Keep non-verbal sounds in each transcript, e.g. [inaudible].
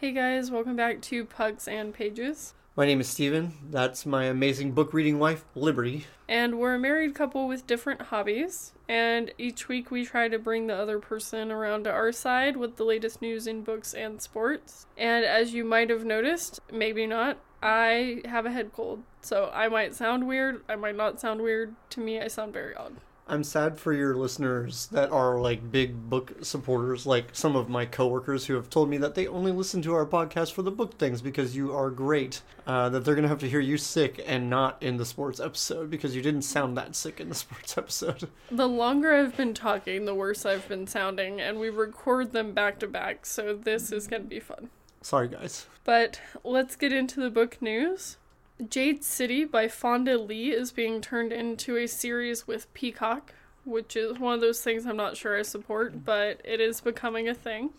Hey guys, welcome back to Pugs and Pages. My name is Steven. That's my amazing book reading wife, Liberty. And we're a married couple with different hobbies. And each week we try to bring the other person around to our side with the latest news in books and sports. And as you might have noticed, maybe not, I have a head cold. So I might sound weird, I might not sound weird. To me, I sound very odd. I'm sad for your listeners that are like big book supporters, like some of my coworkers who have told me that they only listen to our podcast for the book things because you are great. Uh, that they're gonna have to hear you sick and not in the sports episode because you didn't sound that sick in the [laughs] sports episode. The longer I've been talking, the worse I've been sounding, and we record them back to back, so this is gonna be fun. Sorry, guys. But let's get into the book news. Jade City by Fonda Lee is being turned into a series with Peacock, which is one of those things I'm not sure I support, but it is becoming a thing.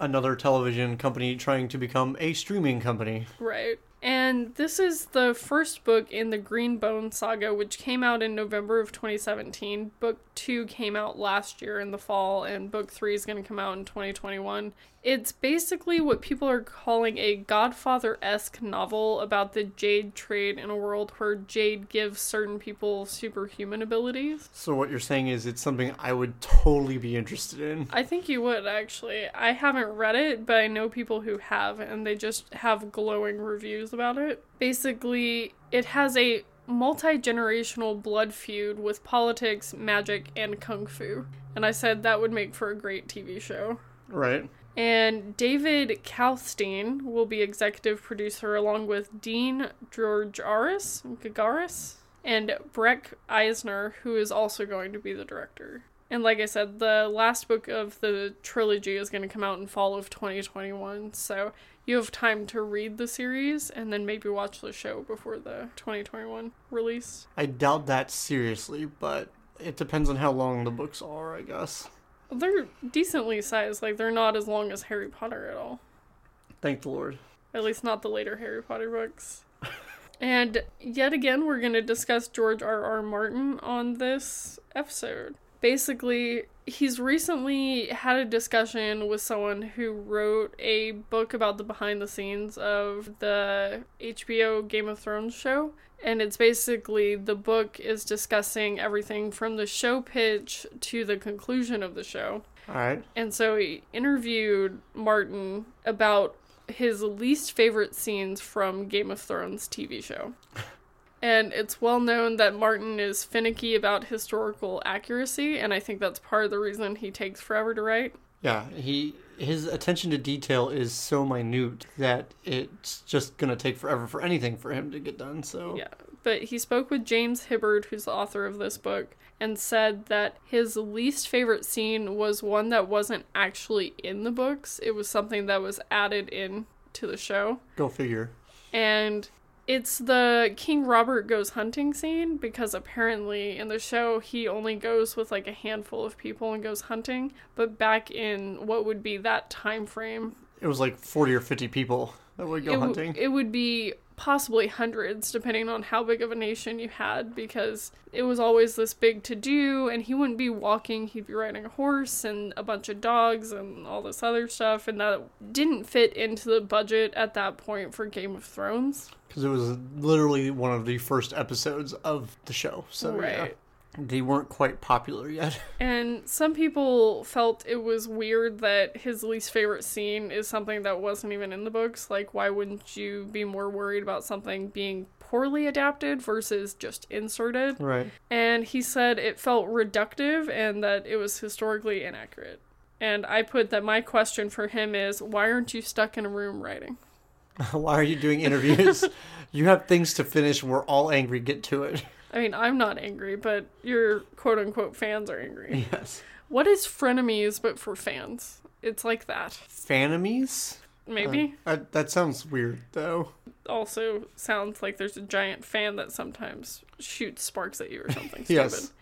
Another television company trying to become a streaming company. Right. And this is the first book in the Green Bone saga, which came out in November of 2017. Book two came out last year in the fall, and book three is going to come out in 2021. It's basically what people are calling a Godfather esque novel about the Jade trade in a world where Jade gives certain people superhuman abilities. So, what you're saying is it's something I would totally be interested in. I think you would, actually. I haven't read it, but I know people who have, and they just have glowing reviews about it. Basically, it has a multi generational blood feud with politics, magic, and kung fu. And I said that would make for a great TV show. Right. And David Kalstein will be executive producer along with Dean Georgaris, Gagaris, and Breck Eisner, who is also going to be the director. And like I said, the last book of the trilogy is going to come out in fall of 2021, so you have time to read the series and then maybe watch the show before the 2021 release. I doubt that seriously, but it depends on how long the books are, I guess. They're decently sized, like they're not as long as Harry Potter at all. Thank the Lord. At least not the later Harry Potter books. [laughs] and yet again, we're going to discuss George R. R. Martin on this episode. Basically, he's recently had a discussion with someone who wrote a book about the behind the scenes of the HBO Game of Thrones show. And it's basically the book is discussing everything from the show pitch to the conclusion of the show. All right. And so he interviewed Martin about his least favorite scenes from Game of Thrones TV show. [laughs] And it's well known that Martin is finicky about historical accuracy, and I think that's part of the reason he takes forever to write. Yeah, he his attention to detail is so minute that it's just gonna take forever for anything for him to get done. So Yeah. But he spoke with James Hibbard, who's the author of this book, and said that his least favorite scene was one that wasn't actually in the books. It was something that was added in to the show. go figure. And it's the King Robert goes hunting scene because apparently in the show he only goes with like a handful of people and goes hunting, but back in what would be that time frame, It was like forty or fifty people that would go it, w- hunting. it would be possibly hundreds depending on how big of a nation you had because it was always this big to do and he wouldn't be walking he'd be riding a horse and a bunch of dogs and all this other stuff and that didn't fit into the budget at that point for Game of Thrones Because it was literally one of the first episodes of the show. So yeah, Right. They weren't quite popular yet. [laughs] And some people felt it was weird that his least favorite scene is something that wasn't even in the books. Like, why wouldn't you be more worried about something being poorly adapted versus just inserted? right. And he said it felt reductive and that it was historically inaccurate. And I put that my question for him is why aren't you stuck in a room writing? [laughs] Why are you doing interviews? [laughs] you have things to finish. We're all angry. Get to it. I mean, I'm not angry, but your quote unquote fans are angry. [laughs] Yes. What is frenemies but for fans? It's like that. Fanamies? Maybe. Uh, that sounds weird, though. also sounds like there's a giant fan that sometimes shoots sparks at you or something [laughs] stupid. Yes.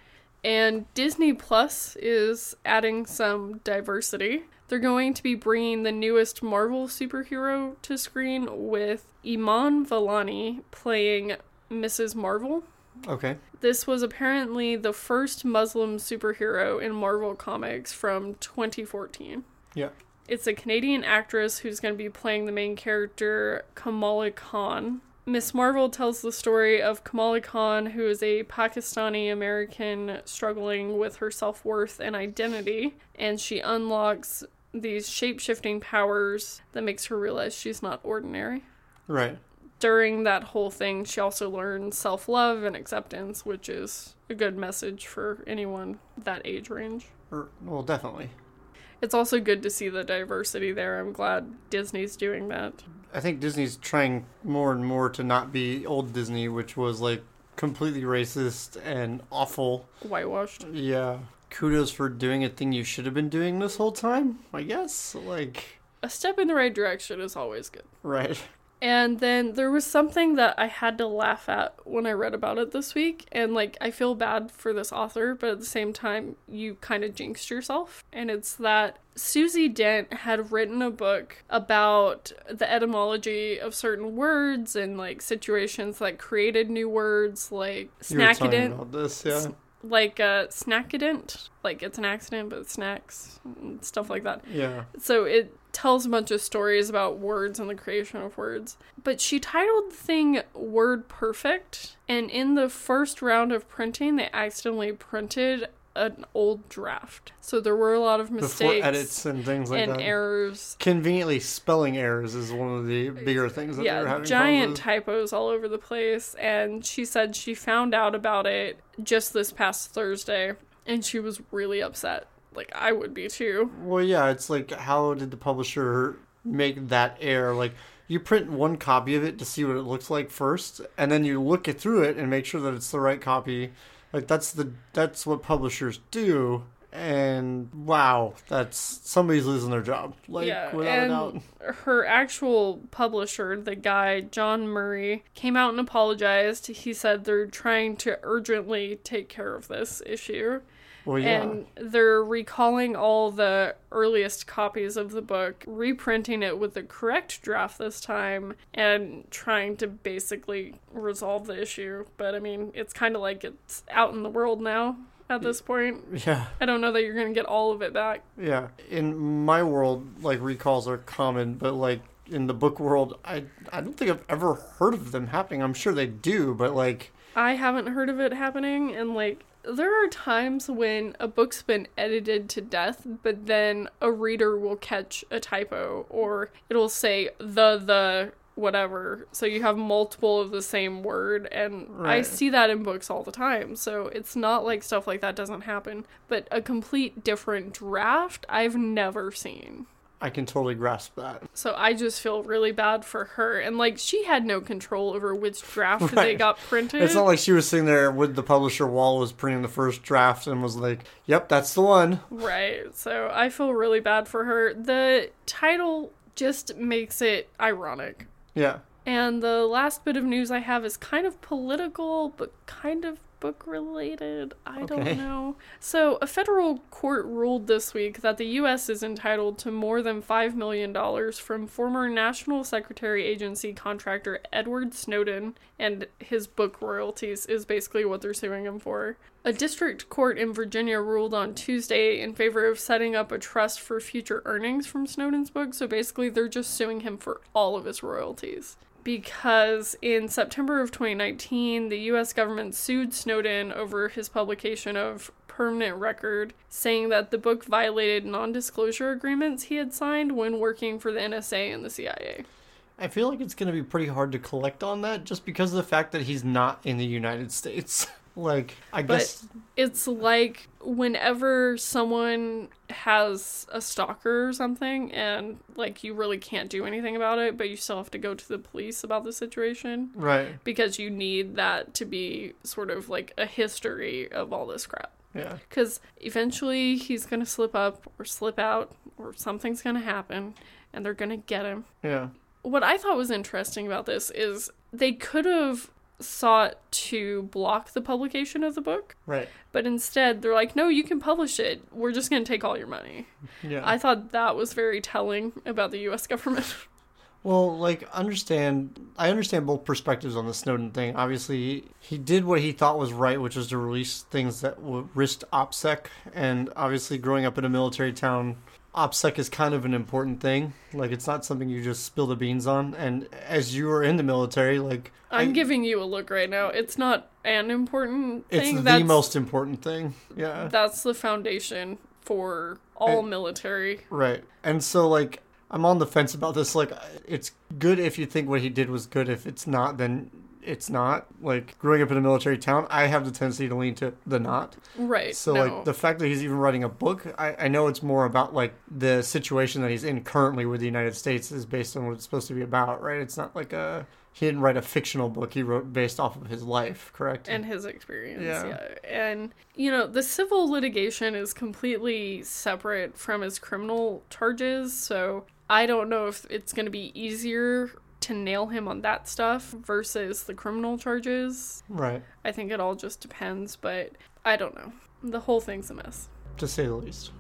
And Disney Plus is adding some diversity. They're going to be bringing the newest Marvel superhero to screen with Iman Vellani playing Mrs. Marvel. Okay. This was apparently the first Muslim superhero in Marvel Comics from 2014. Yeah. It's a Canadian actress who's going to be playing the main character, Kamala Khan. Miss Marvel tells the story of Kamala Khan, who is a Pakistani American struggling with her self worth and identity, and she unlocks these shape shifting powers that makes her realize she's not ordinary. Right. During that whole thing, she also learned self love and acceptance, which is a good message for anyone that age range. Well, definitely. It's also good to see the diversity there. I'm glad Disney's doing that. I think Disney's trying more and more to not be old Disney, which was like completely racist and awful. Whitewashed. Yeah. Kudos for doing a thing you should have been doing this whole time, I guess. Like, A step in the right direction is always good. right. [laughs] And then there was something that I had to laugh at when I read about it this week. And like, I feel bad for this author, but at the same time, you kind of jinxed yourself. And it's that Susie Dent had written a book about the etymology of certain words and like situations that created new words, like You were talking snackadent. about this, yeah. Like uh, snackadent, like it's an accident, but snacks and stuff like that. Yeah. So it tells a bunch of stories about words and the creation of words. But she titled the thing Word Perfect, and in the first round of printing, they accidentally printed an old draft. So there were a lot of mistakes, Before edits and things like and that. errors. Conveniently, spelling errors is one of the bigger things that Yeah, having giant typos all over the place. And she said she found out about it just this past Thursday, and she was really upset. Like, I would be too. Well, yeah, it's like, how did the publisher make that error? Like, you print one copy of it to see what it looks like first, and then you look it through it and make sure that it's the right copy. Like that's the that's what publishers do. And wow, that's somebody's losing their job. Like yeah, without a doubt. and her actual publisher, the guy John Murray, came out and apologized. He said they're trying to urgently take care of this issue, Well, yeah. and they're recalling all the earliest copies of the book, reprinting it with the correct draft this time, and trying to basically resolve the issue. But I mean, it's kind of like it's out in the world now. At this point, yeah. I don't know that you're gonna get all of it back. Yeah, in my world, like recalls are common, but like in the book world, I I don't think I've ever heard of them happening. I'm sure they do, but like I haven't heard of it happening, and like, there are times when a book's been edited to death, but then a reader will catch a typo, or it'll say the, the, whatever. So you have multiple of the same word, and I see that in books all the time. So it's not like stuff like that doesn't happen, but a complete different draft, I've never seen. I can totally grasp that. So I just feel really bad for her. And like she had no control over which draft they got printed. It's not like she was sitting there with the publisher while was printing the first draft and was like, "Yep, that's the one." Right. So I feel really bad for her. The title just makes it ironic. Yeah. And the last bit of news I have is kind of political, but kind of book related. I Okay. don't know. So, a federal court ruled this week that the U.S. is entitled to more than $5 million from former National Secretary Agency contractor Edward Snowden, and his book royalties is basically what they're suing him for. A district court in Virginia ruled on Tuesday in favor of setting up a trust for future earnings from Snowden's book, so basically they're just suing him for all of his royalties because in September of 2019, the US government sued Snowden over his publication of Permanent Record, saying that the book violated non disclosure agreements he had signed when working for the NSA and the CIA. I feel like it's going to be pretty hard to collect on that just because of the fact that he's not in the United States. [laughs] like, I But guess it's like whenever someone has a stalker or something and like you really can't do anything about it, but you still have to go to the police about the situation. right. because you need that to be sort of like a history of all this crap. Yeah. Because eventually he's going to slip up or slip out or something's going to happen and they're going to get him. Yeah. What I thought was interesting about this is they could have sought to block the publication of the book, Right. but instead they're like, no, you can publish it. We're just going to take all your money. Yeah. I thought that was very telling about the US government. [laughs] Well, like, understand. I understand both perspectives on the Snowden thing. Obviously, he did what he thought was right, which was to release things that would risk OPSEC. And obviously, growing up in a military town, OPSEC is kind of an important thing. Like it's not something you just spill the beans on. And as you are in the military, like I'm I- giving you a look right now. It's not an important thing. it's thing. the most important thing. Yeah. that's the foundation for all And- military. Right. And so like I'm on the fence about this. Like it's good if you think what he did was good. If it's not, then it's not. Like growing up in a military town, I have the tendency to lean to the not. Right. So no. like the fact that he's even writing a book, I, I know it's more about like the situation that he's in currently with the United States is based on what it's supposed to be about, right? It's not like a he didn't write a fictional book. He wrote based off of his life, correct? and his experience. Yeah. Yeah. And, you know, the civil litigation is completely separate from his criminal charges. So I don't know if it's going to be easier to nail him on that stuff versus the criminal charges. right. I think it all just depends, but I don't know. The whole thing's a mess. To say the least.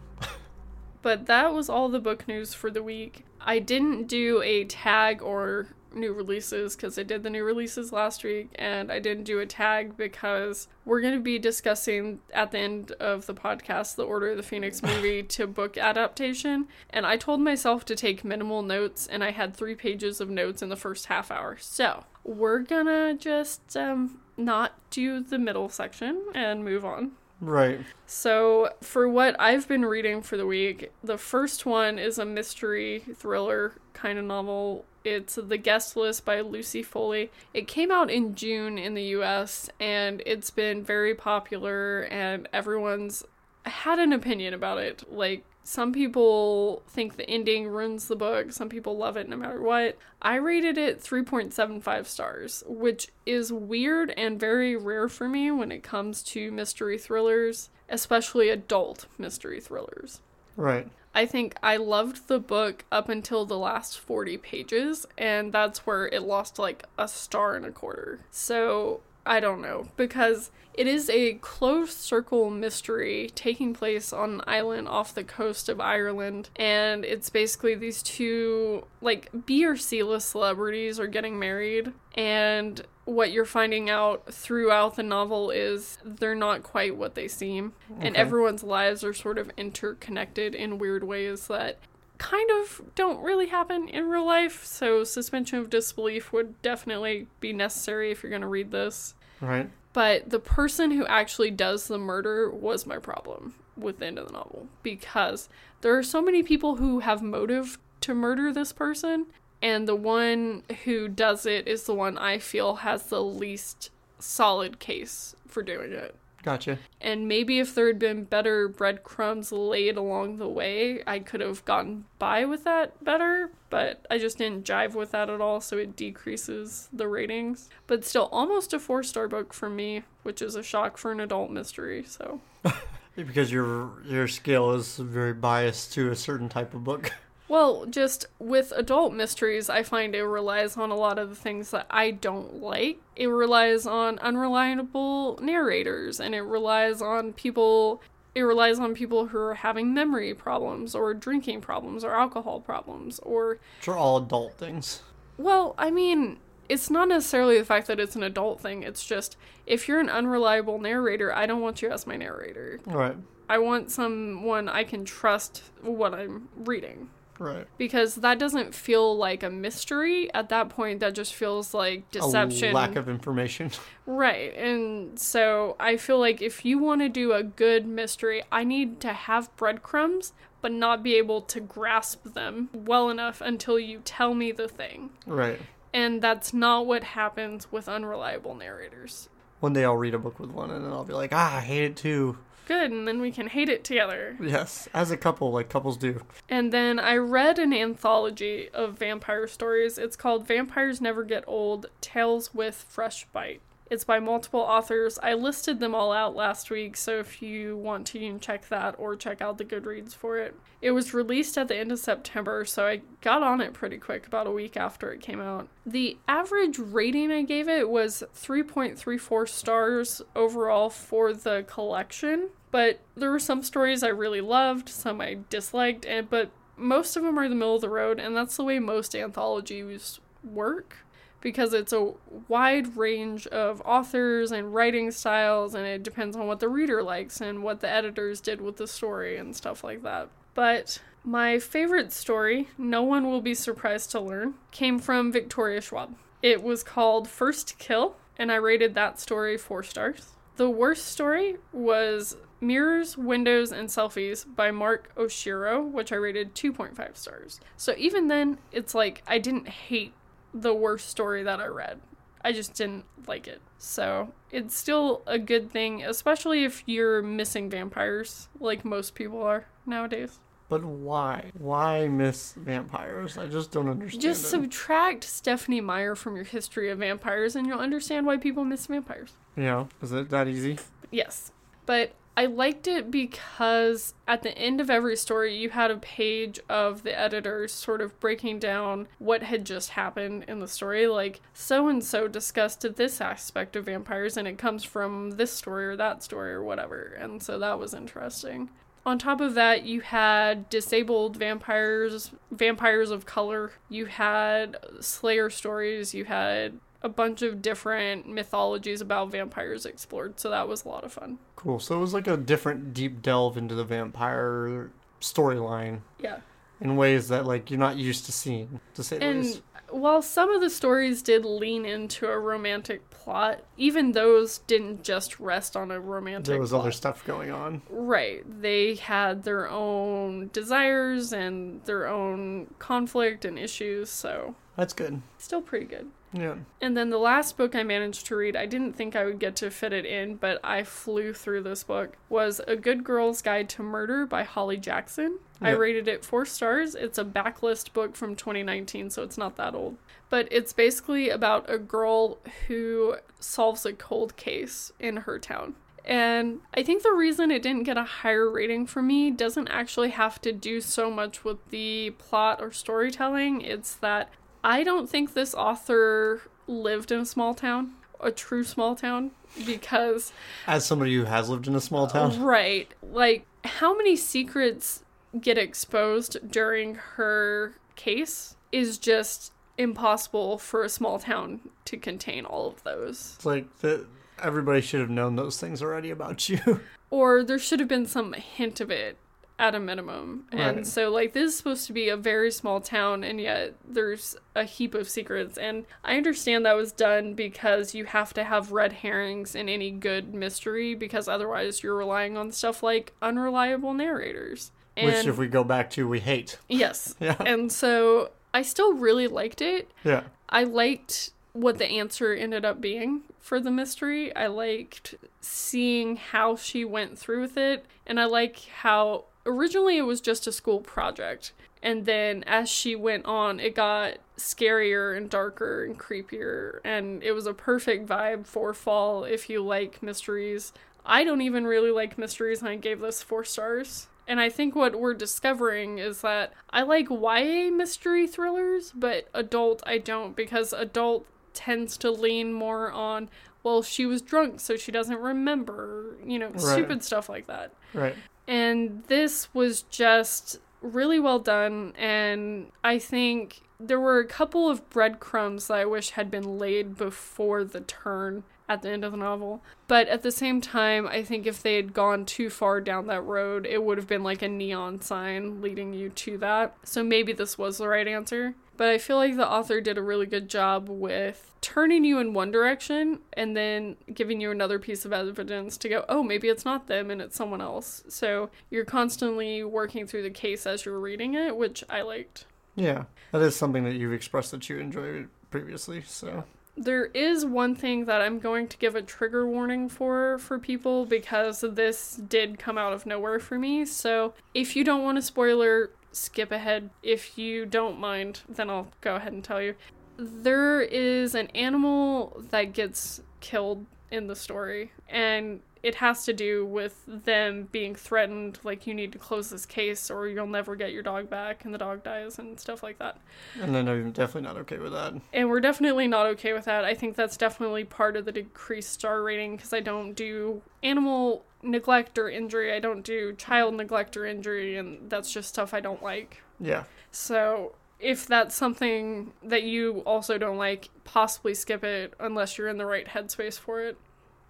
But that was all the book news for the week. I didn't do a tag or new releases because I did the new releases last week, and I didn't do a tag because we're going to be discussing at the end of the podcast the Order of the Phoenix [laughs] movie to book adaptation. And I told myself to take minimal notes, and I had three pages of notes in the first half hour. So we're gonna just um, not do the middle section and move on. Right. So, for what I've been reading for the week, the first one is a mystery thriller kind of novel. It's The Guest List by Lucy Foley. It came out in June in the US and it's been very popular, and everyone's had an opinion about it. Like, some people think the ending ruins the book, some people love it no matter what. I rated it 3.75 stars, which is weird and very rare for me when it comes to mystery thrillers, especially adult mystery thrillers. Right. I think I loved the book up until the last 40 pages, and that's where it lost like a star and a quarter. So I don't know, because it is a closed circle mystery taking place on an island off the coast of Ireland, and it's basically these two, like, B or C list celebrities are getting married, and what you're finding out throughout the novel is they're not quite what they seem, and everyone's lives are sort of interconnected in weird ways that kind of don't really happen in real life. So suspension of disbelief would definitely be necessary if you're going to read this. Right. But the person who actually does the murder was my problem with the end of the novel because there are so many people who have motive to murder this person, and the one who does it is the one I feel has the least solid case for doing it. Gotcha. And maybe if there had been better breadcrumbs laid along the way, I could have gotten by with that better, but I just didn't jive with that at all, so it decreases the ratings. But still, almost a four star book for me, which is a shock for an adult mystery, so. [laughs] Because your your scale is very biased to a certain type of book. [laughs] Well, just with adult mysteries, I find it relies on a lot of the things that I don't like. It relies on unreliable narrators, and it relies on people. It relies on people who are having memory problems, or drinking problems, or alcohol problems, or Which are all adult things. well, I mean, it's not necessarily the fact that it's an adult thing. It's just if you're an unreliable narrator, I don't want you as my narrator. Right. I want someone I can trust what I'm reading Right. because that doesn't feel like a mystery at that point that just feels like deception A lack of information. [laughs] right and so i feel like if you want to do a good mystery i need to have breadcrumbs but not be able to grasp them well enough until you tell me the thing right. and that's not what happens with unreliable narrators One day I'll read a book with one and then I'll be like, ah, I hate it too. Good and then we can hate it together Yes. As a couple, like couples do. And then I read an anthology of vampire stories. It's called Vampires Never Get Old Tales with Fresh Bite. It's by multiple authors. I listed them all out last week, so if you want to, you can check that or check out the Goodreads for it. It was released at the end of September, so I got on it pretty quick, about a week after it came out. The average rating I gave it was 3.34 stars overall for the collection, but there were some stories I really loved, some I disliked, and but most of them are the middle of the road, and that's the way most anthologies work because it's a wide range of authors and writing styles, and it depends on what the reader likes and what the editors did with the story and stuff like that. But My favorite story, no one will be surprised to learn, came from Victoria Schwab. It was called First Kill, and I rated that story four stars. The worst story was Mirrors, Windows, and Selfies by Mark Oshiro, which I rated 2.5 stars. So even then, it's like I didn't hate the worst story that I read. I just didn't like it. So it's still a good thing, especially if you're missing vampires, like most people are nowadays. But why? Why miss vampires? I just don't understand. Just it. subtract Stephenie Meyer from your history of vampires and you'll understand why people miss vampires. Yeah, is it that easy? Yes. But I liked it because at the end of every story, you had a page of the editors sort of breaking down what had just happened in the story. Like, so and so discussed this aspect of vampires, and it comes from this story or that story or whatever. And so that was interesting. On top of that, you had disabled vampires, vampires of color. You had Slayer stories. You had a bunch of different mythologies about vampires explored. So that was a lot of fun. Cool. So it was like a different deep delve into the vampire storyline Yeah. in ways that like you're not used to seeing, to say the least. And while some of the stories did lean into a romantic plot, even those didn't just rest on a romantic There was plot. other stuff going on. Right. They had their own desires and their own conflict and issues, so That's good. still pretty good. Yeah. And then the last book I managed to read, I didn't think I would get to fit it in, but I flew through this book, was A Good Girl's Guide to Murder by Holly Jackson. I rated it four stars. It's a backlist book from 2019, so it's not that old. But it's basically about a girl who solves a cold case in her town. And I think the reason it didn't get a higher rating for me doesn't actually have to do so much with the plot or storytelling. It's that I don't think this author lived in a small town, a true small town, because As somebody who has lived in a small town. [laughs] Right. Like, how many secrets get exposed during her case is just impossible for a small town to contain all of those. It's like that everybody should have known those things already about you. [laughs] Or there should have been some hint of it at a minimum. And so, like, this is supposed to be a very small town, and yet there's a heap of secrets. And I understand that was done because you have to have red herrings in any good mystery, because otherwise you're relying on stuff like unreliable narrators. And Which if we go back to we hate. yes. [laughs] Yeah. And so I still really liked it. Yeah. I liked what the answer ended up being for the mystery. I liked seeing how she went through with it. And I like how originally it was just a school project. And then as she went on, it got scarier and darker and creepier. And it was a perfect vibe for fall if you like mysteries. I don't even really like mysteries, and I gave this four stars. And I think what we're discovering is that I like YA mystery thrillers, but adult I don't because adult tends to lean more on, well, she was drunk, so she doesn't remember, you know, stupid stuff like that. Right. And this was just really well done. And I think there were a couple of breadcrumbs that I wish had been laid before the turn at the end of the novel. But at the same time, I think if they had gone too far down that road, it would have been like a neon sign leading you to that. So maybe this was the right answer. But I feel like the author did a really good job with turning you in one direction and then giving you another piece of evidence to go, oh, maybe it's not them and it's someone else. So you're constantly working through the case as you're reading it, which I liked. Yeah. That is something that you've expressed that you enjoyed previously. So There is one thing that I'm going to give a trigger warning for for people because this did come out of nowhere for me. So if you don't want a spoiler, skip ahead. If you don't mind, then I'll go ahead and tell you. There is an animal that gets killed in the story, and it has to do with them being threatened, like you need to close this case or you'll never get your dog back, and the dog dies and stuff like that. and then I'm definitely not okay with that. And we're definitely not okay with that. I think that's definitely part of the decreased star rating because I don't do animal neglect or injury. I don't do child neglect or injury, and that's just stuff I don't like. Yeah. So if that's something that you also don't like, possibly skip it unless you're in the right headspace for it.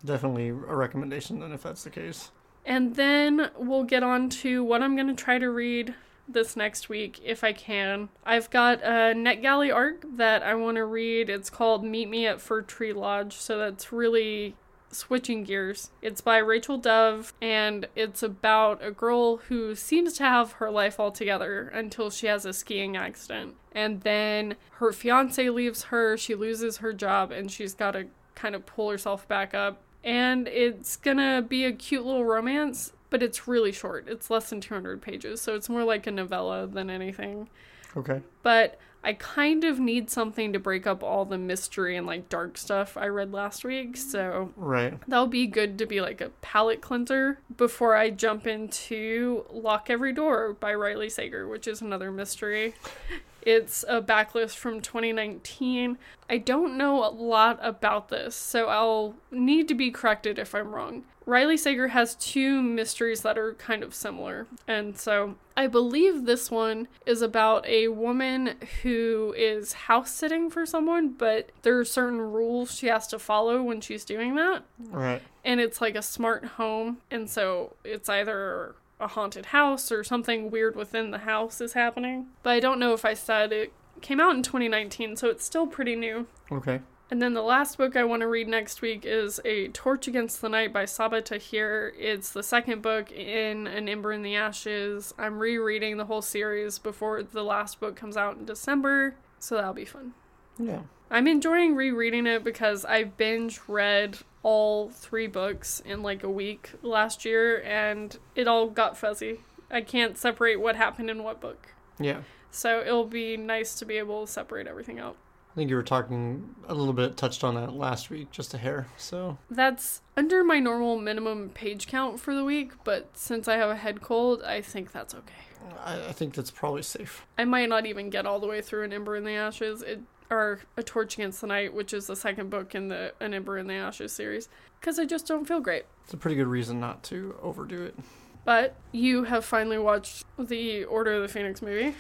Definitely a recommendation then if that's the case. And then we'll get on to what I'm going to try to read this next week if I can. I've got a NetGalley arc that I want to read. It's called Meet Me at Fir Tree Lodge, so that's really switching gears. It's by Rachel Dove and it's about a girl who seems to have her life all together until she has a skiing accident. And then her fiance leaves her, she loses her job, and she's got to kind of pull herself back up. And it's gonna be a cute little romance, but it's really short. It's less than 200 pages, so it's more like a novella than anything. Okay. But I kind of need something to break up all the mystery and like dark stuff I read last week, so Right. that'll be good to be like a palate cleanser before I jump into Lock Every Door by Riley Sager, which is another mystery. It's a backlist from 2019. I don't know a lot about this, so I'll need to be corrected if I'm wrong. Riley Sager has two mysteries that are kind of similar, and so I believe this one is about a woman who is house sitting for someone, but there are certain rules she has to follow when she's doing that Right. and it's like a smart home and so it's either a haunted house or something weird within the house is happening. But i don't know if i said it came out in 2019 so it's still pretty new. Okay. and then the last book i want to read next week is a torch against the night by Sabaa Tahir. It's the second book in an ember in the ashes. I'm rereading the whole series before the last book comes out in december so that'll be fun. Yeah. I'm enjoying rereading it because I binge read all three books in like a week last year and it all got fuzzy. I can't separate what happened in what book. Yeah. So it'll be nice to be able to separate everything out. I think you were talking a little bit, touched on that last week, just a hair. So, That's under my normal minimum page count for the week, but since I have a head cold, I think that's okay. I, I think that's probably safe. I might not even get all the way through An Ember in the Ashes. It or A Torch Against the Night, which is the second book in the An Ember in the Ashes series, because I just don't feel great. It's a pretty good reason not to overdo it. But you have finally watched the Order of the Phoenix movie.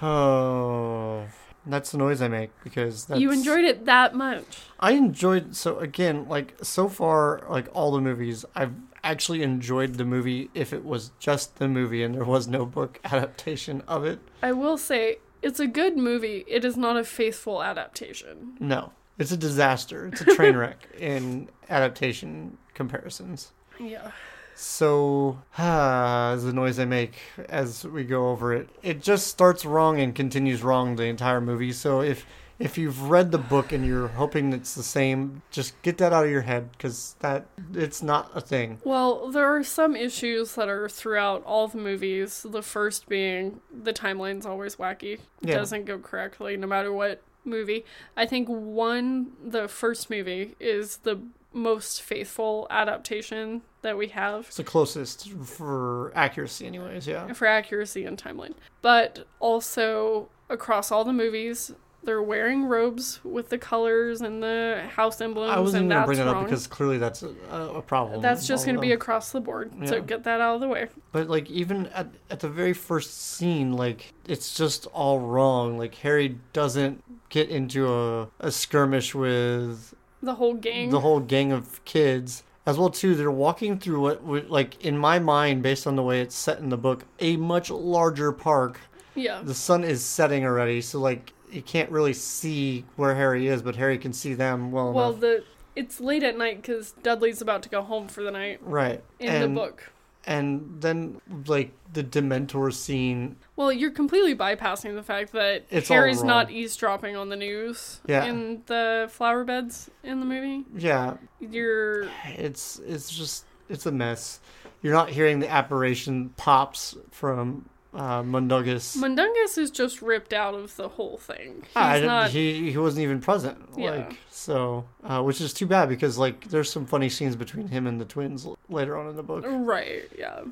Oh, that's the noise I make because that's, You enjoyed it that much. I enjoyed so again, like so far, like all the movies, I've actually enjoyed the movie if it was just the movie and there was no book [laughs] adaptation of it. I will say it's a good movie. It is not a faithful adaptation. No, it's a disaster. It's a train [laughs] wreck in adaptation comparisons. Yeah. So, ah, [sighs] is the noise I make as we go over it. It just starts wrong and continues wrong the entire movie. So if if you've read the book and you're hoping it's the same, just get that out of your head because that it's not a thing. Well, there are some issues that are throughout all the movies. The first being the timeline's always wacky. It Yeah. doesn't go correctly no matter what movie. I think one, the first movie, is the most faithful adaptation that we have. It's the closest for accuracy, anyways. Yeah. for accuracy and timeline. But also across all the movies, they're wearing robes with the colors and the house emblems, I wasn't gonna that's bring that wrong. up because clearly that's a, a problem. that's just going to be across the board. So get that out of the way. But like even at at the very first scene, like it's just all wrong. Like Harry doesn't get into a, a skirmish with The whole gang. the whole gang of kids. As well too, they're walking through what like in my mind, based on the way it's set in the book, a much larger park. yeah. The sun is setting already, so like you can't really see where Harry is, but Harry can see them well, Well, enough. the it's late at night because Dudley's about to go home for the night right. in and, the book. And then like the Dementor scene Well, you're completely bypassing the fact that It's Harry's not eavesdropping on the news Yeah. in the flower beds in the movie. yeah, You're it's it's just it's a mess. You're not hearing the apparition pops from uh, Mundungus. Mundungus is just ripped out of the whole thing. He's I didn't- he he wasn't even present. Yeah. Like so, uh, which is too bad because like there's some funny scenes between him and the twins l- later on in the book. Right, yeah.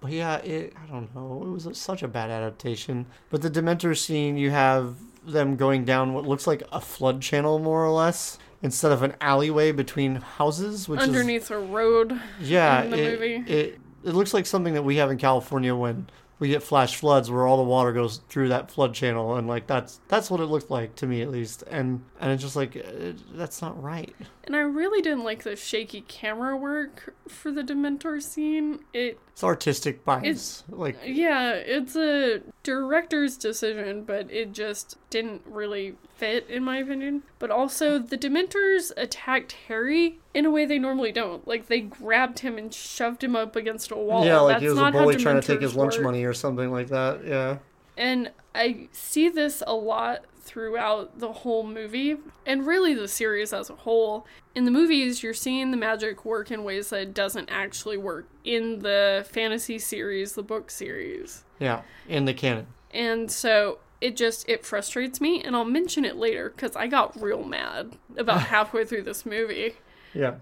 But yeah, it I don't know. It was a, such a bad adaptation. But the Dementor scene, you have them going down what looks like a flood channel more or less instead of an alleyway between houses, which is Underneath a road. Yeah, in the it, movie. It it looks like something that we have in California when we get flash floods where all the water goes through that flood channel, and like that's that's what it looked like to me at least, and and it's just like uh, that's not right. And I really didn't like the shaky camera work for the Dementor scene. It It's artistic bias, like yeah, it's a director's decision, but it just didn't really fit in my opinion. But also the Dementors attacked Harry in a way they normally don't. Like they grabbed him and shoved him up against a wall. yeah, like That's he was a bully trying to take his lunch work. money or something like that. Yeah, And I see this a lot throughout the whole movie and really the series as a whole. In the movies, you're seeing the magic work in ways that it doesn't actually work in the fantasy series, the book series. yeah, in the canon. And so it just it frustrates me and I'll mention it later cuz I got real mad about [laughs] halfway through this movie. Yeah,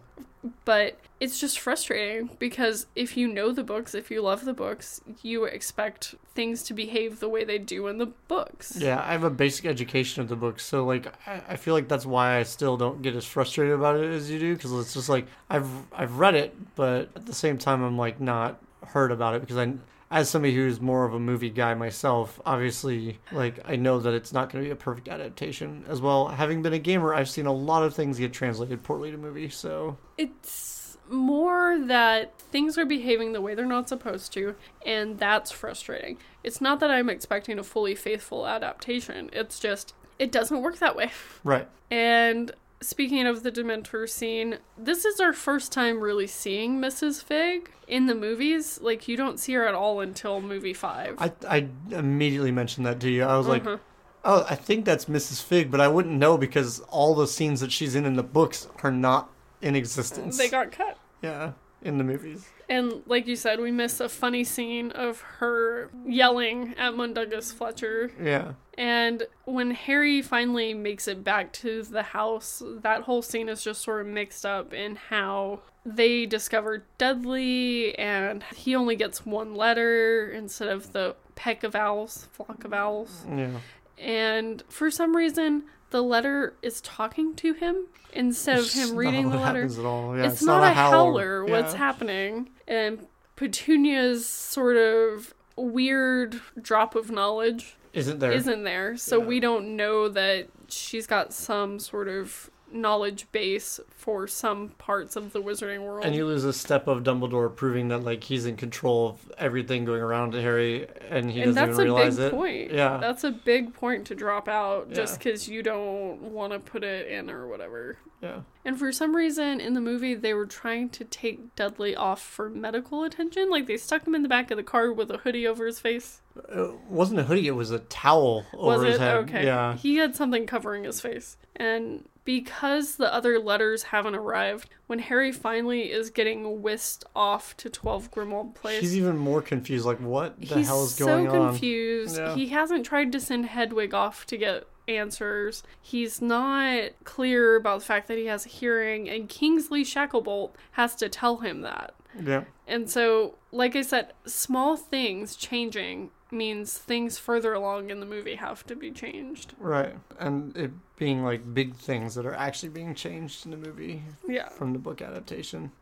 But it's just frustrating because if you know the books, if you love the books, you expect things to behave the way they do in the books. Yeah, I have a basic education of the books so like I, I feel like that's why I still don't get as frustrated about it as you do, because it's just like I've I've read it, but at the same time I'm like not heard about it because I, as somebody who's more of a movie guy myself, obviously like I know that it's not going to be a perfect adaptation. As well, having been a gamer, I've seen a lot of things get translated poorly to movie, so It's more that things are behaving the way they're not supposed to, and that's frustrating. It's not that I'm expecting a fully faithful adaptation, it's just, it doesn't work that way. right. And speaking of the Dementor scene, this is our first time really seeing Mrs. Fig in the movies. Like, you don't see her at all until movie five. I I immediately mentioned that to you. I was like. Mhm. Oh, I think that's Mrs. Fig, but I wouldn't know because all the scenes that she's in in the books are not in existence. they got cut. yeah, in the movies. And like you said, we miss a funny scene of her yelling at Mundungus Fletcher. Yeah, And when Harry finally makes it back to the house, that whole scene is just sort of mixed up in how they discover Dudley and he only gets one letter instead of the peck of owls, flock of owls. yeah. And for some reason, the letter is talking to him instead of him not reading the letter. Yeah, it's, not, a howler. Yeah. What's happening? And Petunia's sort of weird drop of knowledge Isn't there? isn't there, so Yeah. we don't know that she's got some sort of knowledge base for some parts of the wizarding world. and you lose a step of Dumbledore proving that like he's in control of everything going around to Harry, and he and doesn't that's a even realize big it. point. Yeah. That's a big point to drop out just Yeah. because you don't want to put it in or whatever. Yeah, And for some reason in the movie, they were trying to take Dudley off for medical attention. Like they stuck him in the back of the car with a hoodie over his face. it wasn't a hoodie; it was a towel over Was his it? head. Okay. Yeah, He had something covering his face. And because the other letters haven't arrived, when Harry finally is getting whisked off to 12 Grimmauld Place, he's even more confused. Like, what the he's hell is so going on? He's so confused. Yeah. He hasn't tried to send Hedwig off to get answers. He's not clear about the fact that he has a hearing, and Kingsley Shacklebolt has to tell him that. Yeah, And so, like I said, small things changing means things further along in the movie have to be changed. right. And it being like big things that are actually being changed in the movie Yeah. from the book adaptation.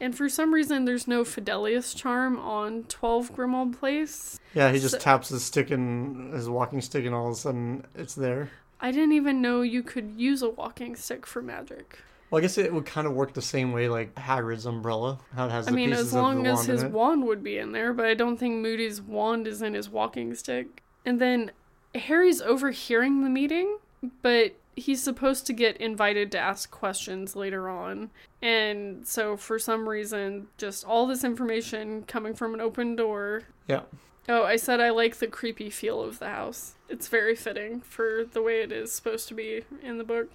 And for some reason, there's no Fidelius charm on 12 Grimmauld Place. Yeah, he just So- taps his stick and his walking stick, and all of a sudden it's there. I didn't even know you could use a walking stick for magic. Well, I guess it would kind of work the same way like Hagrid's umbrella, how it has I the mean, as long as his wand would be in there, but I don't think Moody's wand is in his walking stick. And then Harry's overhearing the meeting, but he's supposed to get invited to ask questions later on. And so, for some reason, just all this information coming from an open door. Yeah. Oh, I said I like the creepy feel of the house. It's very fitting for the way it is supposed to be in the book.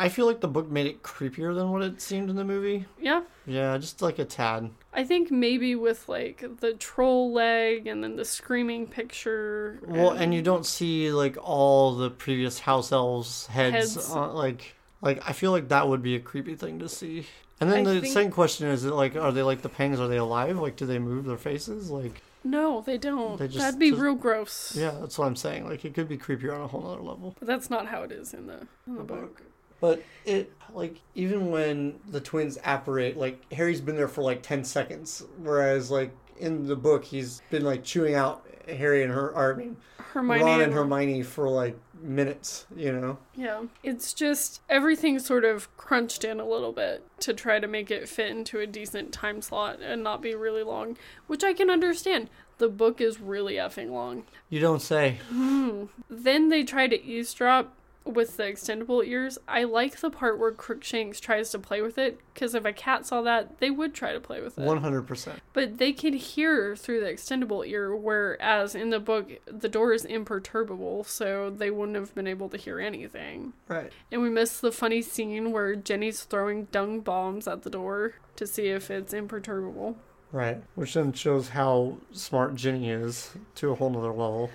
I feel like the book made it creepier than what it seemed in the movie. Yeah, Yeah, just like a tad. I think maybe with like the troll leg and then the screaming picture. Well, and you don't see like all the previous house elves' heads. Heads. On, like, like I feel like that would be a creepy thing to see. And then I the think- second question is: it like, are they like the Pangs? Are they alive? Like, do they move their faces? Like, No, they don't. They just- That'd be just- real gross. yeah, that's what I'm saying. Like, it could be creepier on a whole other level. But that's not how it is in the in the book. But it like even when the twins apparate, like Harry's been there for like ten seconds, whereas like in the book he's been like chewing out Harry and her, or, I mean, Hermione Ron and and- Hermione for like minutes, you know? Yeah. It's just everything sort of crunched in a little bit to try to make it fit into a decent time slot and not be really long, which I can understand. The book is really effing long. You don't say. Hmm. Then they try to eavesdrop with the extendable ears. I like the part where Crookshanks tries to play with it because if a cat saw that, they would try to play with it. 100%. But they could hear through the extendable ear, whereas in the book, the door is imperturbable, so they wouldn't have been able to hear anything. Right. And we miss the funny scene where Ginny's throwing dung bombs at the door to see if it's imperturbable. Right. Which then shows how smart Ginny is to a whole nother level.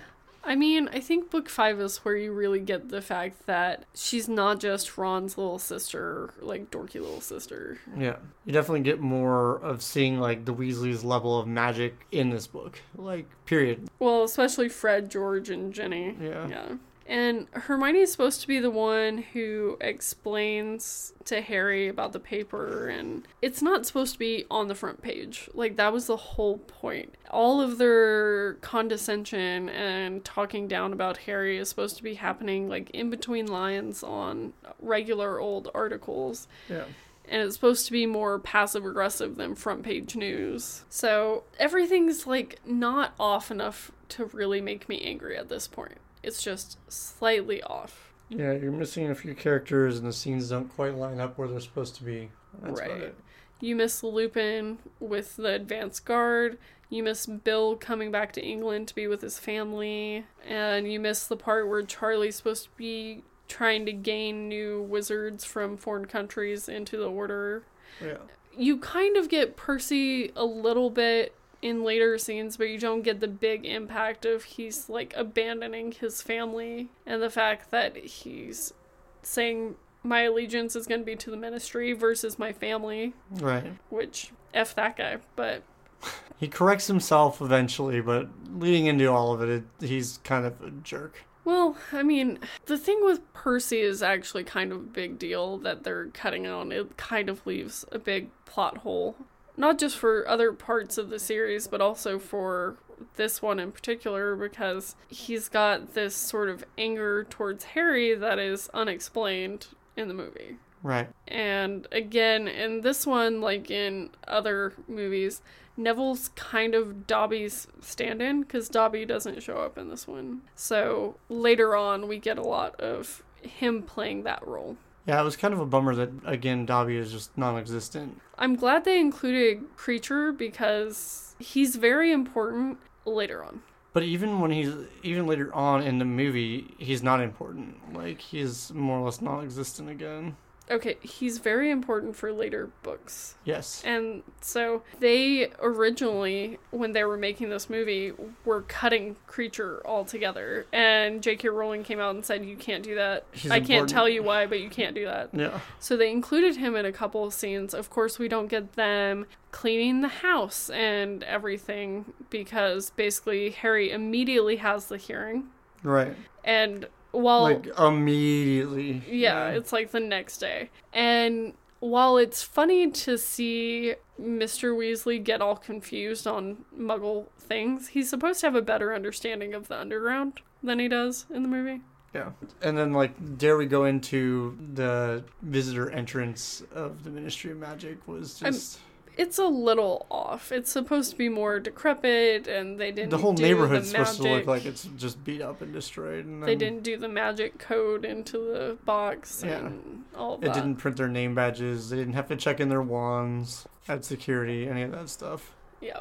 I mean, I think book five is where you really get the fact that she's not just Ron's little sister, like dorky little sister. Yeah. You definitely get more of seeing like the Weasleys' level of magic in this book. Like, period. Well, especially Fred, George, and Ginny. Yeah. Yeah. And Hermione is supposed to be the one who explains to Harry about the paper, and it's not supposed to be on the front page. Like, that was the whole point. All of their condescension and talking down about Harry is supposed to be happening, like, in between lines on regular old articles Yeah. and it's supposed to be more passive aggressive than front page news. So everything's like not off enough to really make me angry at this point. It's just slightly off. Yeah, you're missing a few characters and the scenes don't quite line up where they're supposed to be. That's Right. You miss Lupin with the advance guard. You miss Bill coming back to England to be with his family. And you miss the part where Charlie's supposed to be trying to gain new wizards from foreign countries into the order. Yeah. you kind of get Percy a little bit in later scenes, but you don't get the big impact of he's like abandoning his family and the fact that he's saying my allegiance is going to be to the ministry versus my family, Right. which F that guy. But [laughs] He corrects himself eventually, but leading into all of it, it he's kind of a jerk. Well, I mean, the thing with Percy is actually kind of a big deal that they're cutting out. It kind of leaves a big plot hole. Not just for other parts of the series, but also for this one in particular, because he's got this sort of anger towards Harry that is unexplained in the movie. Right. And again, in this one, like in other movies, Neville's kind of Dobby's stand in because Dobby doesn't show up in this one. So later on, we get a lot of him playing that role. Yeah, it was kind of a bummer that again Dobby is just non-existent. I'm glad they included Kreacher because he's very important later on. But even when he's even later on in the movie, he's not important. Like he's more or less non-existent again. Okay, he's very important for later books. Yes. And so they originally, when they were making this movie, were cutting Kreacher altogether. And J.K. Rowling came out and said, You can't do that. He's I can't important. tell you why, but you can't do that. Yeah. So they included him in a couple of scenes. Of course, we don't get them cleaning the house and everything because basically Harry immediately has the hearing. Right. And while. like immediately. Yeah, it's like the next day. And while it's funny to see Mr. Weasley get all confused on muggle things, he's supposed to have a better understanding of the underground than he does in the movie. Yeah. And then like dare we go into the visitor entrance of the Ministry of Magic was I'm- just It's a little off. It's supposed to be more decrepit, and they didn't. the whole do neighborhood's the supposed to look like it's just beat up and destroyed and They didn't do the magic code into the box Yeah. and all of it didn't print their name badges, they didn't have to check in their wands at security, any of that stuff. Yeah.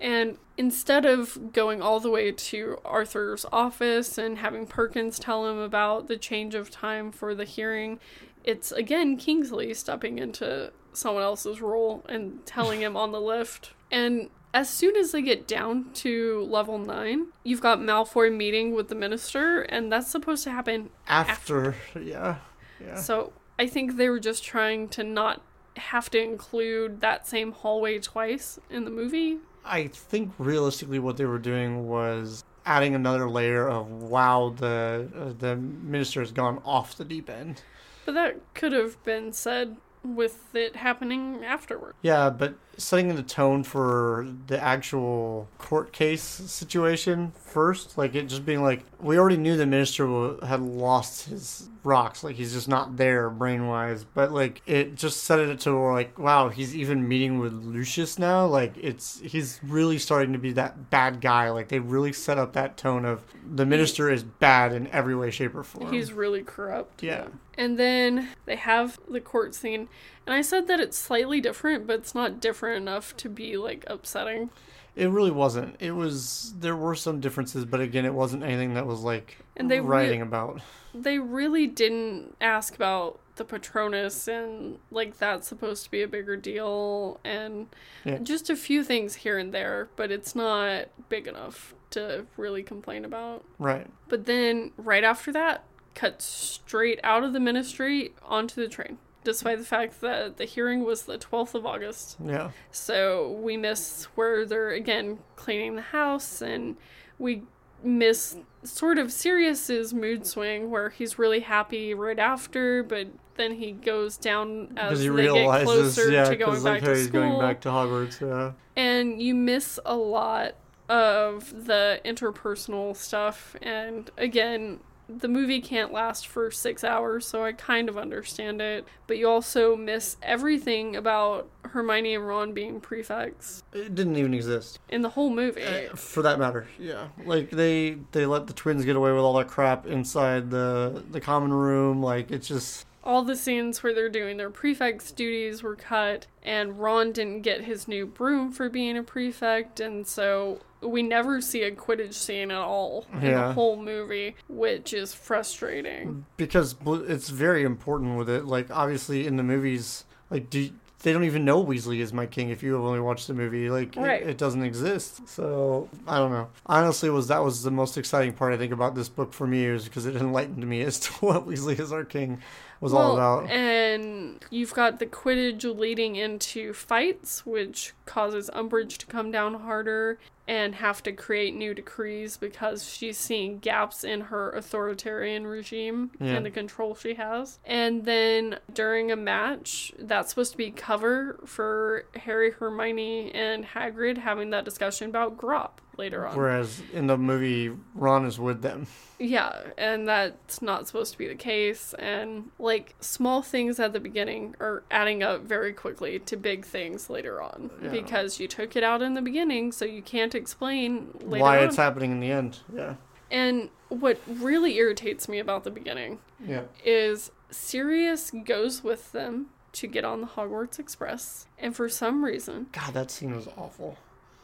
And instead of going all the way to Arthur's office and having Perkins tell him about the change of time for the hearing, it's again Kingsley stepping into someone else's role and telling him on the lift. And as soon as they get down to level 9, you've got Malfoy meeting with the minister, and that's supposed to happen After, yeah. Yeah. so I think they were just trying to not have to include that same hallway twice in the movie. I think realistically what they were doing was adding another layer of wow the uh, the minister has gone off the deep end. But that could have been said with it happening afterward. Yeah, but setting the tone for the actual court case situation first, like it just being like we already knew the minister had lost his rocks, like he's just not there brain wise. But like it just set it to like wow, he's even meeting with Lucius now. Like it's he's really starting to be that bad guy. Like they really set up that tone of the minister is bad in every way, shape, or form. He's really corrupt. Yeah. And then they have the court scene. And I said that it's slightly different, but it's not different enough to be like upsetting. It really wasn't. It was there were some differences, but again, it wasn't anything that was like And they re- writing about. They really didn't ask about the Patronus and like that's supposed to be a bigger deal and Yeah. just a few things here and there, but it's not big enough to really complain about. Right. But then right after that, cut straight out of the ministry onto the train. Despite the fact that the hearing was the 12th of August. Yeah. So we miss where they're again cleaning the house, and we miss sort of Sirius's mood swing where he's really happy right after, but then he goes down as he they get realizes, closer yeah, to going because back like to school. going back to Hogwarts. Yeah. and you miss a lot of the interpersonal stuff. And again, the movie can't last for six hours, so I kind of understand it. But you also miss everything about Hermione and Ron being prefects It didn't even exist. in the whole movie. Uh, for that matter, yeah. Like they they let the twins get away with all that crap inside the the common room. Like it's just All the scenes where they're doing their prefect's duties were cut, and Ron didn't get his new broom for being a prefect, and so we never see a Quidditch scene at all in Yeah. the whole movie, which is frustrating. because it's very important with it. Like obviously in the movies, like do they don't even know Weasley is my king if you have only watched the movie. Like it- it, doesn't exist. So I don't know. Honestly, was that was the most exciting part I think about this book for me is because it [laughs] enlightened me as to [laughs] what Weasley is our king was all about. And you've got the Quidditch leading into fights, which causes Umbridge to come down harder and have to create new decrees because she's seeing gaps in her authoritarian regime Yeah. and the control she has. And then during a match, that's supposed to be cover for Harry, Hermione, and Hagrid having that discussion about Grawp later on. Whereas in the movie, Ron is with them. Yeah, and that's not supposed to be the case. And like small things at the beginning are adding up very quickly to big things later on Yeah. because you took it out in the beginning, so you can't explain later Why on. it's happening in the end. Yeah. and what really irritates me about the beginning Yeah. is Sirius goes with them to get on the Hogwarts Express, and for some reason, God, that scene was awful.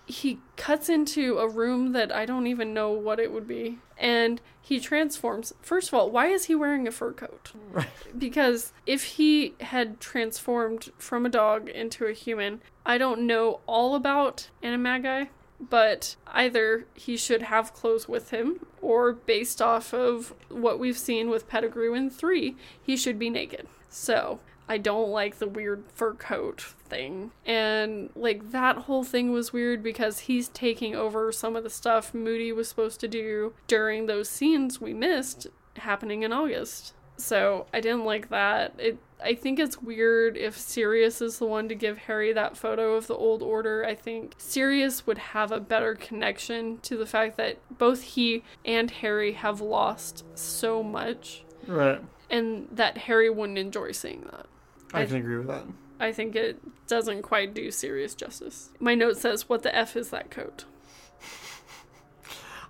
He cuts into a room that I don't even know what it would be, and he transforms. First of all, why is he wearing a fur coat? Right. Because if he had transformed from a dog into a human, I don't know all about Animagi, but either he should have clothes with him, or based off of what we've seen with Pettigrew in 3, he should be naked. So, I don't like the weird fur coat thing. And, like, that whole thing was weird because he's taking over some of the stuff Moody was supposed to do during those scenes we missed happening in August. So I didn't like that. It I think it's weird if Sirius is the one to give Harry that photo of the old order. I think Sirius would have a better connection to the fact that both he and Harry have lost so much Right. and that Harry wouldn't enjoy seeing that. I, I- can agree with that. I think it doesn't quite do Sirius justice. My note says, What the F is that coat?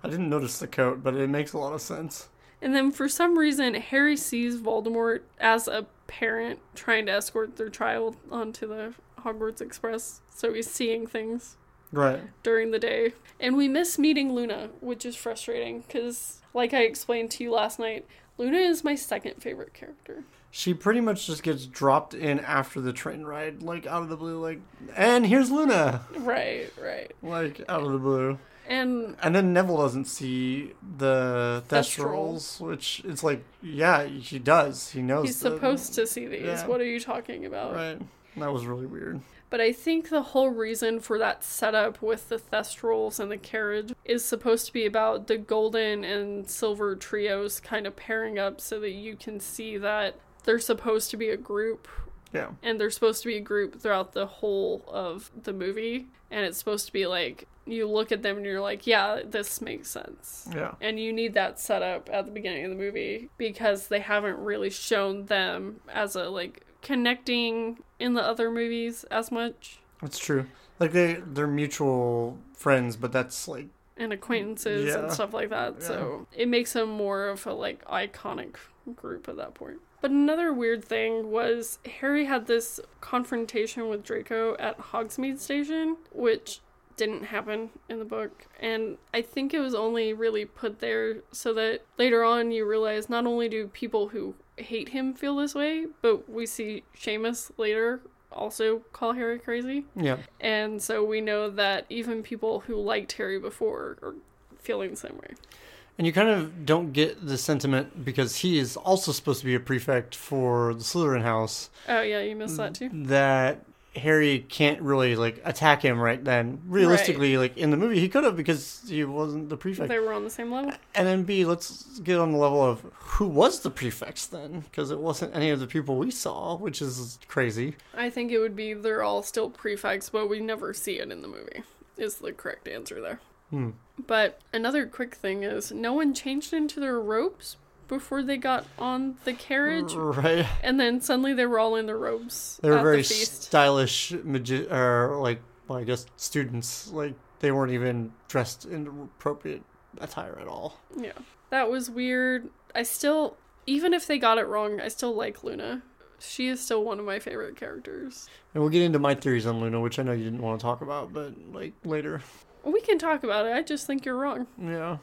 I didn't notice the coat, but it makes a lot of sense. And then for some reason, Harry sees Voldemort as a parent trying to escort their child onto the Hogwarts Express. So he's seeing things Right. during the day. And we miss meeting Luna, which is frustrating because, like I explained to you last night, Luna is my second favorite character. She pretty much just gets dropped in after the train ride, like out of the blue, like, and here's Luna, Right, right. like out of the blue. And And then Neville doesn't see the Thestral. Thestrals, which it's like, yeah, he does. He knows. he's the- supposed to see these. yeah. What are you talking about? Right. That was really weird. But I think the whole reason for that setup with the Thestrals and the carriage is supposed to be about the golden and silver trios kind of pairing up so that you can see that they're supposed to be a group Yeah. and they're supposed to be a group throughout the whole of the movie and it's supposed to be like you look at them and you're like yeah this makes sense Yeah. and you need that setup at the beginning of the movie because they haven't really shown them as a like connecting in the other movies as much That's true. Like they they're mutual friends, but that's like and acquaintances Yeah. and stuff like that so it makes them more of a like iconic group at that point but another weird thing was harry had this confrontation with draco at hogsmeade station which didn't happen in the book and i think it was only really put there so that later on you realize not only do people who hate him feel this way but we see Seamus later also call harry crazy yeah. and so we know that even people who liked Harry before are feeling the same way. And you kind of don't get the sentiment because he is also supposed to be a prefect for the Slytherin house Oh yeah, you missed that too. that Harry can't really like attack him right then. Realistically, like in the movie he could have because he wasn't the prefect. They were on the same level. And then B, let's get on the level of who was the prefects then, because it wasn't any of the people we saw, which is crazy. I think it would be they're all still prefects, but we never see it in the movie. Is the correct answer there. Hmm. But another quick thing is no one changed into their robes before they got on the carriage, Right? and then suddenly they were all in their robes They were very the stylish, magi- or like, well, I guess students. Like they weren't even dressed in appropriate attire at all. Yeah. That was weird. I still, even if they got it wrong, I still like Luna. She is still one of my favorite characters. And we'll get into my theories on Luna, which I know you didn't want to talk about, but like later. We can talk about it. I just think you're wrong. Yeah.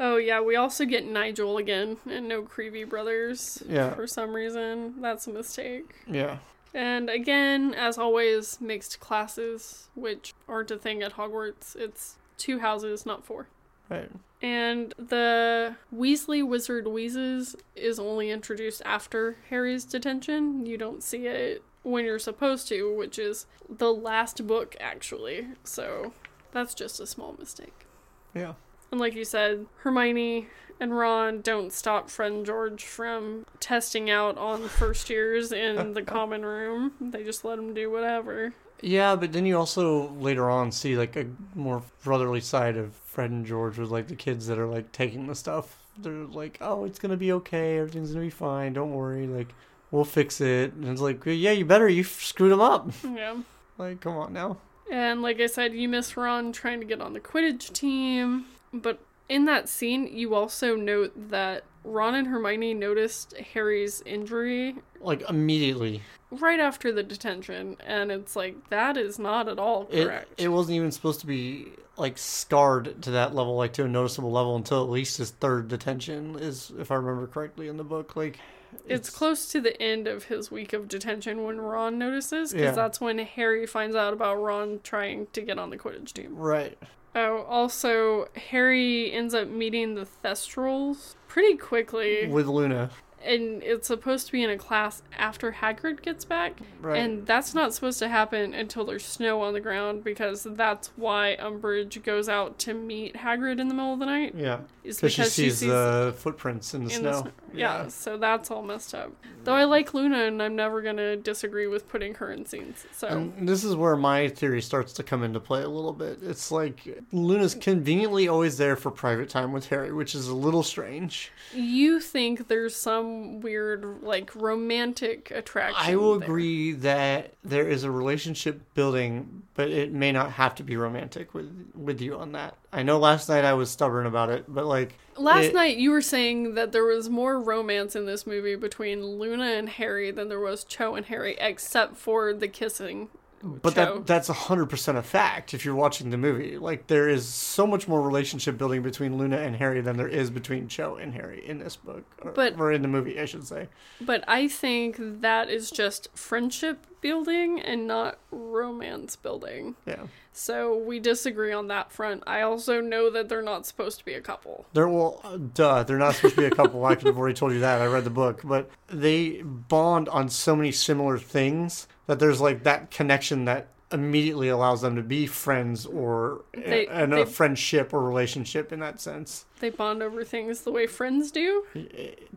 Oh, yeah. We also get Nigel again and no Creevey brothers Yeah. for some reason. That's a mistake. Yeah. And again, as always, mixed classes, which aren't a thing at Hogwarts. It's two houses, not four. Right. And the Weasley Wizard Wheezes is only introduced after Harry's detention. You don't see it when you're supposed to, which is the last book, actually. So that's just a small mistake. Yeah. And like you said, Hermione and Ron don't stop Fred and George from testing out on first years in the [laughs] common room. They just let him do whatever. Yeah, but then you also later on see like a more brotherly side of Fred and George with like the kids that are like taking the stuff. They're like, "Oh, it's gonna be okay. Everything's gonna be fine. Don't worry. Like, we'll fix it." And it's like, "Yeah, you better. You screwed them up. Yeah. like, come on now." And like I said, you miss Ron trying to get on the Quidditch team. But in that scene, you also note that Ron and Hermione noticed Harry's injury Like immediately, right after the detention. And it's like, that is not at all it correct. it wasn't even supposed to be like scarred to that level, like to a noticeable level, until at least his third detention is, if I remember correctly in the book. Like, it's, close to the end of his week of detention when Ron notices, because Yeah. that's when Harry finds out about Ron trying to get on the Quidditch team. right. Oh, also, Harry ends up meeting the Thestrals pretty quickly. with Luna. And it's supposed to be in a class after Hagrid gets back, Right. and that's not supposed to happen until there's snow on the ground because that's why Umbridge goes out to meet Hagrid in the middle of the night. yeah, Is because she sees the footprints in the in snow. the snow. Yeah. so that's all messed up. Though I like Luna, and I'm never gonna disagree with putting her in scenes. So And this is where my theory starts to come into play a little bit. It's like Luna's conveniently always there for private time with Harry, which is a little strange. you think there's some weird like romantic attraction? I will there. agree that there is a relationship building, but it may not have to be romantic with with you on that. I know last night I was stubborn about it, but like Last it- night you were saying that there was more romance in this movie between Luna and Harry than there was Cho and Harry, except for the kissing. But that that's hundred percent a fact if you're watching the movie. Like there is so much more relationship building between Luna and Harry than there is between Cho and Harry in this book, or, But- or in the movie, I should say. But I think that is just friendship building and not romance building. Yeah, So we disagree on that front. I also know that they're not supposed to be a couple. they're well, uh, duh, they're not supposed to be a couple. I could have already told you that. I read the book, but they bond on so many similar things that there's like that connection that immediately allows them to be friends or They- a, and they- a friendship or relationship in that sense. They bond over things the way friends do.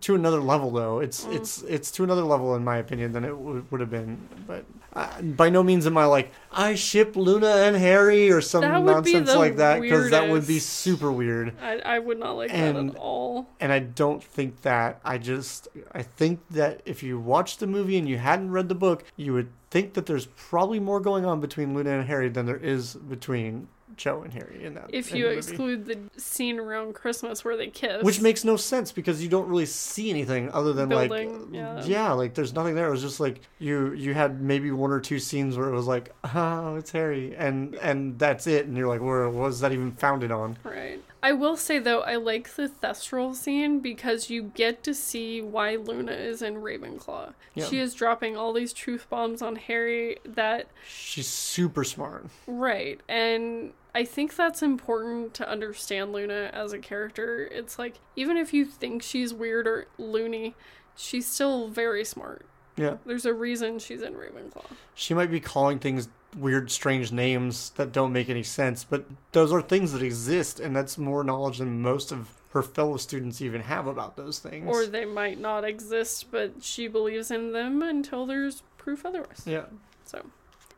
To another level, though, it's Mm. it's it's to another level in my opinion than it w- would have been. But uh, by no means am I like I ship Luna and Harry or some That would be nonsense like that because that would be super weird. I, I would not like that at all. and I don't think that. I just I think that if you watched the movie and you hadn't read the book, you would think that there's probably more going on between Luna and Harry than there is between Cho and Harry in that. If in you the exclude the scene around Christmas where they kiss, Which makes no sense because you don't really see anything other than Building, like yeah. like there's nothing there. It was just like you you had maybe one or two scenes where it was like, oh, it's Harry, and and that's it, and you're like, where was that even founded on? Right. I will say though, I like the Thestral scene because you get to see why Luna is in Ravenclaw. Yeah. She is dropping all these truth bombs on Harry that She's super smart. right. And I think that's important to understand Luna as a character. It's like even if you think she's weird or loony, she's still very smart. Yeah, There's a reason she's in Ravenclaw. she might be calling things weird, strange names that don't make any sense, but those are things that exist, and that's more knowledge than most of her fellow students even have about those things. Or they might not exist, but she believes in them until there's proof otherwise. yeah, So,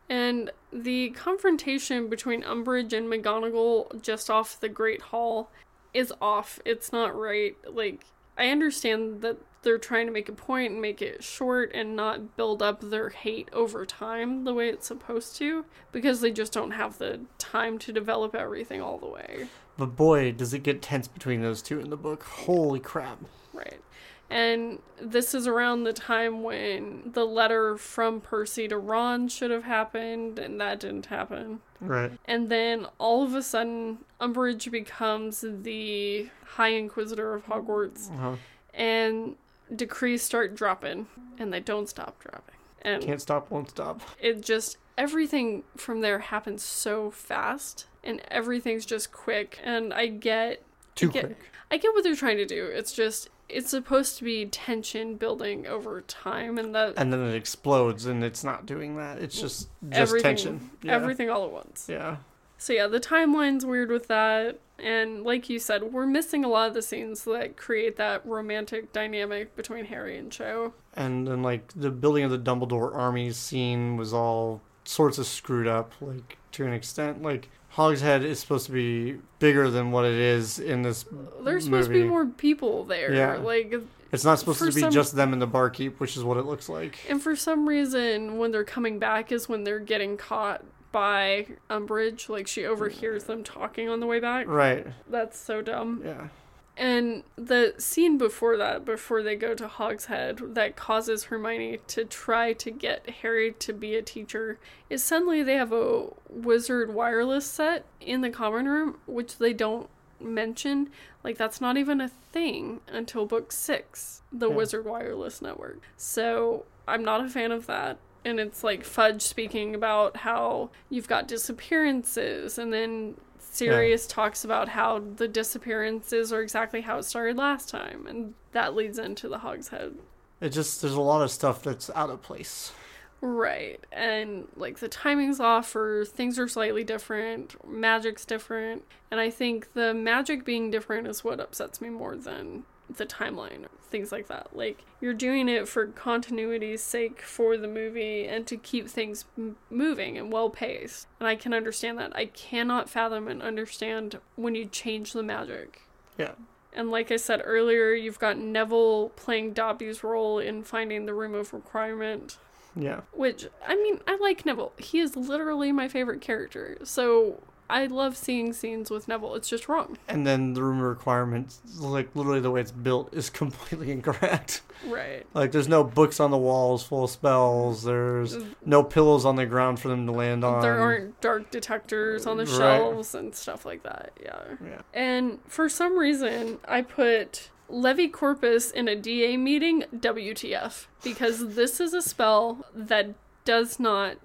and the confrontation between Umbridge and McGonagall just off the Great Hall is off. It's not right. Like, I understand that they're trying to make a point and make it short and not build up their hate over time the way it's supposed to because they just don't have the time to develop everything all the way. but boy, does it get tense between those two in the book. Holy crap! Right. And this is around the time when the letter from Percy to Ron should have happened, and that didn't happen. Right. And then all of a sudden, Umbridge becomes the High Inquisitor of Hogwarts, Uh-huh. and decrees start dropping, and they don't stop dropping. And Can't stop, won't stop. it just, everything from there happens so fast, and everything's just quick. And I get Too get- quick. I get what they're trying to do. It's just it's supposed to be tension building over time, and that And then it explodes, and it's not doing that. It's just just everything, tension. Yeah. everything all at once. Yeah. So yeah, the timeline's weird with that, and like you said, we're missing a lot of the scenes that create that romantic dynamic between Harry and Cho. And then like the building of the Dumbledore army scene was all sorts of screwed up, like to an extent. Like Hogshead is supposed to be bigger than what it is in this. There's supposed to be more people there. Yeah. Like, It's not supposed to be some- just them in the barkeep, which is what it looks like. and for some reason, when they're coming back, is when they're getting caught by Umbridge. Like she overhears them talking on the way back. Right. That's so dumb. Yeah. And the scene before that, before they go to Hogshead, that causes Hermione to try to get Harry to be a teacher, is suddenly they have a wizard wireless set in the common room, which they don't mention. Like, that's not even a thing until book six, the Yeah. wizard wireless network. So, I'm not a fan of that. And it's like Fudge speaking about how you've got disappearances, and then Sirius talks about how the disappearances are exactly how it started last time, and that leads into the Hogshead. It just there's a lot of stuff that's out of place. Right, and like the timing's off, or things are slightly different, magic's different, and I think the magic being different is what upsets me more than the timeline, things like that. Like, you're doing it for continuity's sake for the movie and to keep things m- moving and well paced, and I can understand that. I cannot fathom and understand when you change the magic. Yeah. And like I said earlier, you've got Neville playing Dobby's role in finding the room of requirement. Yeah. Which, I mean, I like Neville. He is literally my favorite character. So I love seeing scenes with Neville. It's just wrong. And then the room requirements, like literally the way it's built, is [laughs] completely incorrect. Right. Like there's no books on the walls full of spells. There's mm. no pillows on the ground for them to land on. There aren't dark detectors on the Right. shelves and stuff like that. Yeah. Yeah. And for some reason, I put Levicorpus in a DA meeting, WTF. Because this is a spell that does not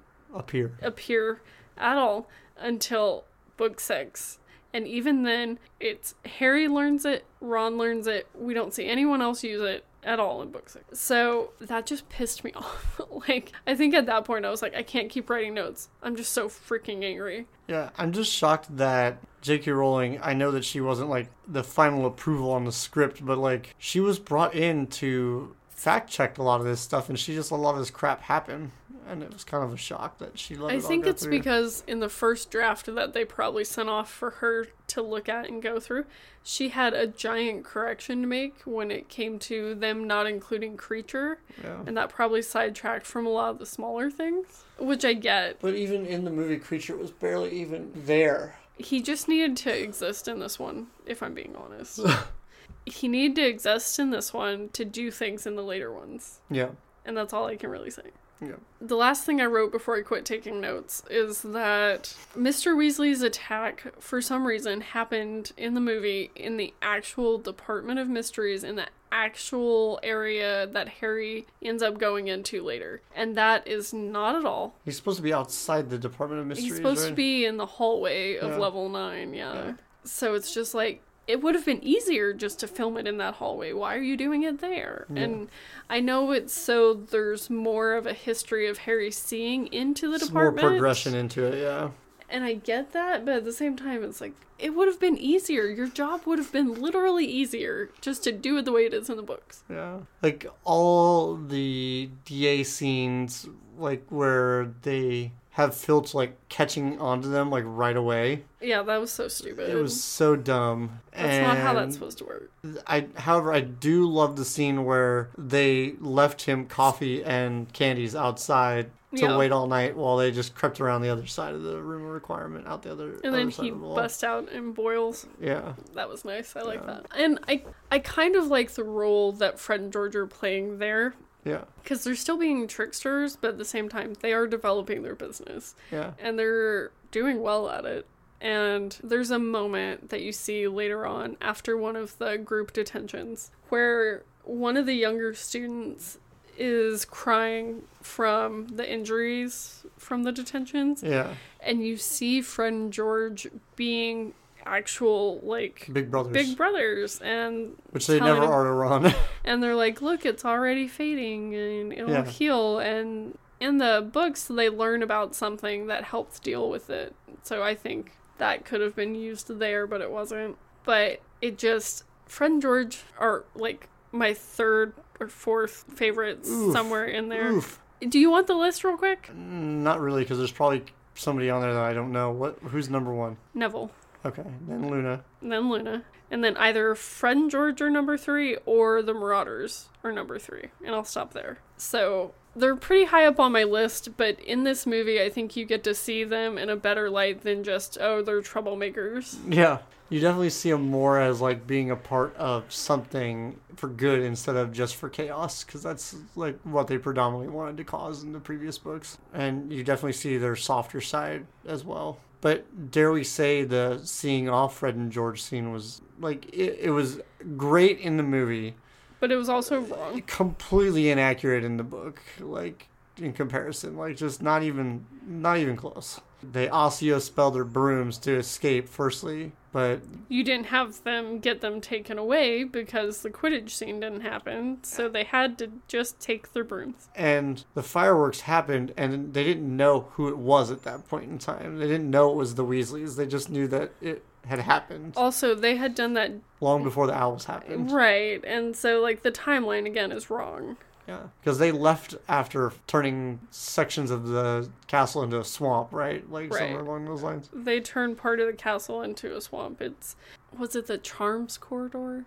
here. appear at all until book six. And even then, it's Harry learns it, Ron learns it, we don't see anyone else use it, at all in book six. So that just pissed me [laughs] off. like, I think at that point I was like, I can't keep writing notes. I'm just so freaking angry. Yeah, I'm just shocked that J.K. Rowling, I know that she wasn't like the final approval on the script, but like she was brought in to fact check a lot of this stuff and she just let a lot of this crap happen. And it was kind of a shock that she let I it all think go it's through. because in the first draft that they probably sent off for her to look at and go through, she had a giant correction to make when it came to them not including Kreacher, Yeah. and that probably sidetracked from a lot of the smaller things, which I get. But even in the movie, Kreacher was barely even there. He just needed to exist in this one, if I'm being honest. [laughs] he needed to exist in this one to do things in the later ones, Yeah. and that's all I can really say. Yeah. The last thing I wrote before I quit taking notes is that Mr. Weasley's attack, for some reason, happened in the movie in the actual Department of Mysteries, in the actual area that Harry ends up going into later. And that is not at all. He's supposed to be outside the Department of Mysteries. He's supposed right? to be in the hallway of Yeah. level 9, yeah. Yeah. So it's just like. It would have been easier just to film it in that hallway. Why are you doing it there? Yeah. And I know it's so there's more of a history of Harry seeing into the department, more progression into it, yeah. And I get that, but at the same time, it's like, it would have been easier. Your job would have been literally easier just to do it the way it is in the books. Yeah. Like all the DA scenes, like where they have Filch like catching onto them like right away. Yeah, that was so stupid. It was so dumb. That's not how that's supposed to work. I, however, I do love the scene where they left him coffee and candies outside to Yeah. wait all night while they just crept around the other side of the room requirement, out the other. And then he the busts out in boils. Yeah, That was nice. I like Yeah. that. And I, I kind of like the role that Fred and George are playing there. Yeah, Because they're still being tricksters, but at the same time, they are developing their business. yeah, and they're doing well at it. And there's a moment that you see later on after one of the group detentions where one of the younger students is crying from the injuries from the detentions yeah. and you see Fred and George being actual like Big brothers, big brothers and which they never are to Ron. [laughs] and they're like, "Look, it's already fading, and it'll Yeah. heal." And in the books, they learn about something that helps deal with it. So I think that could have been used there, but it wasn't. But it just Fred and George are like my third or fourth favorites Oof. somewhere in there. Oof. Do you want the list real quick? Not really, because there's probably somebody on there that I don't know. What? Who's number one? Neville, Okay, then Luna. then Luna, and then either Fred and George are number three or the Marauders are number three, and I'll stop there. So they're pretty high up on my list, but in this movie, I think you get to see them in a better light than just oh they're troublemakers. Yeah, you definitely see them more as like being a part of something for good instead of just for chaos, because that's like what they predominantly wanted to cause in the previous books. And you definitely see their softer side as well. But dare we say the seeing off Fred and George scene was like it, it was great in the movie, But it was also wrong. completely inaccurate in the book. Like in comparison, like just not even not even close. They Accio spell their brooms to escape firstly, but You didn't have them get them taken away because the Quidditch scene didn't happen, so they had to just take their brooms. and the fireworks happened and they didn't know who it was at that point in time. They didn't know it was the Weasleys. They just knew that it had happened Also, they had done that long before the owls happened. right, and so like the timeline again is wrong. Yeah, because they left after turning sections of the castle into a swamp, right? Like Right. somewhere along those lines. They turned part of the castle into a swamp. It's was it the Charms corridor?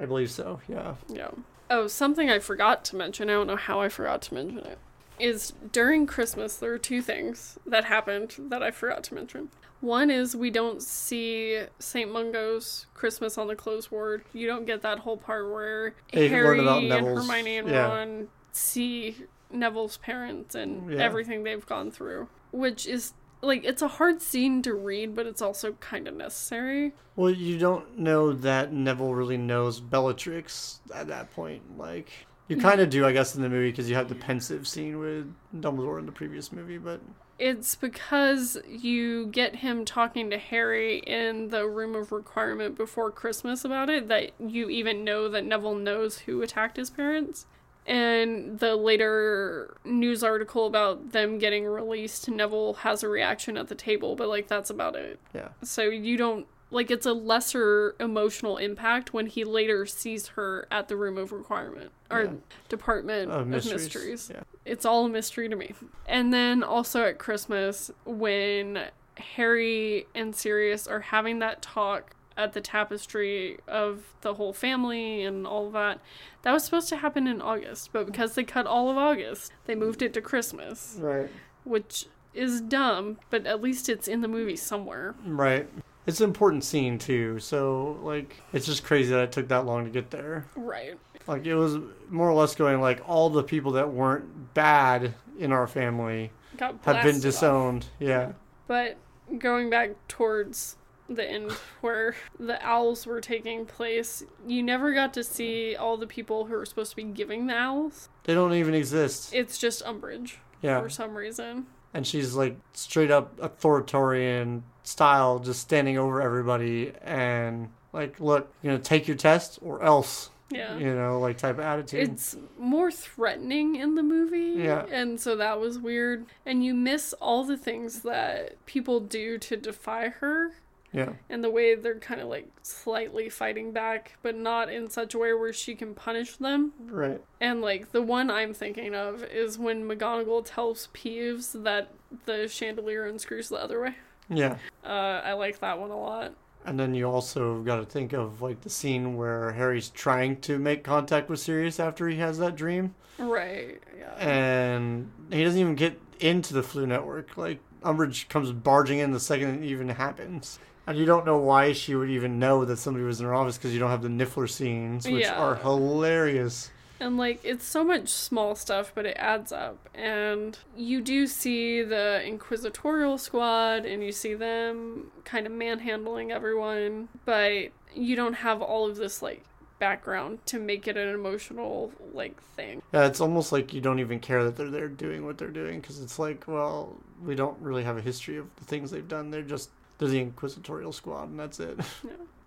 I believe so. Yeah. Yeah. Oh, something I forgot to mention. I don't know how I forgot to mention it. Is during Christmas there are two things that happened that I forgot to mention. One is we don't see St. Mungo's Christmas on the closed ward. You don't get that whole part where They Harry and Hermione and yeah. Ron see Neville's parents and Yeah. everything they've gone through, which is like it's a hard scene to read, but it's also kind of necessary. Well, you don't know that Neville really knows Bellatrix at that point. Like, you mm. kind of do, I guess, in the movie because you have the Pensieve scene with Dumbledore in the previous movie. But it's because you get him talking to Harry in the room of requirement before Christmas about it that you even know that Neville knows who attacked his parents. And the later news article about them getting released, Neville has a reaction at the table, but like that's about it. Yeah. So you don't like it's a lesser emotional impact when he later sees her at the room of requirement or Yeah. department Of of mysteries, mysteries. yeah. It's all a mystery to me. And then also at Christmas when Harry and Sirius are having that talk at the tapestry of the whole family and all that. That was supposed to happen in August, but because they cut all of August, they moved it to Christmas, Right. which is dumb, but at least it's in the movie somewhere. Right. It's an important scene too, so like it's just crazy that it took that long to get there. Right. Like it was more or less going like all the people that weren't bad in our family Got have been blasted off. disowned. Yeah. But going back towards the end where the owls were taking place, you never got to see all the people who were supposed to be giving the owls. They don't even exist. It's just Umbridge Yeah. for some reason. And she's like straight up authoritarian style, just standing over everybody and like, look, you know, take your test or else. Yeah. You know, like type of attitude. It's more threatening in the movie. Yeah. And so that was weird. And you miss all the things that people do to defy her. Yeah. and the way they're kind of like slightly fighting back, but not in such a way where she can punish them. Right. And like the one I'm thinking of is when McGonagall tells Peeves that the chandelier unscrews the other way. Yeah. Uh, I like that one a lot. And then you also got to think of like the scene where Harry's trying to make contact with Sirius after he has that dream, Right. Yeah. and he doesn't even get into the Floo Network. Like Umbridge comes barging in the second it even happens, and you don't know why she would even know that somebody was in her office because you don't have the Niffler scenes, which Yeah. are hilarious. And like it's so much small stuff, but it adds up. And you do see the Inquisitorial squad and you see them kind of manhandling everyone, but you don't have all of this like background to make it an emotional like thing. Yeah, it's almost like you don't even care that they're there doing what they're doing because it's like, well, we don't really have a history of the things they've done. They're just they're the Inquisitorial squad, and that's it. [laughs]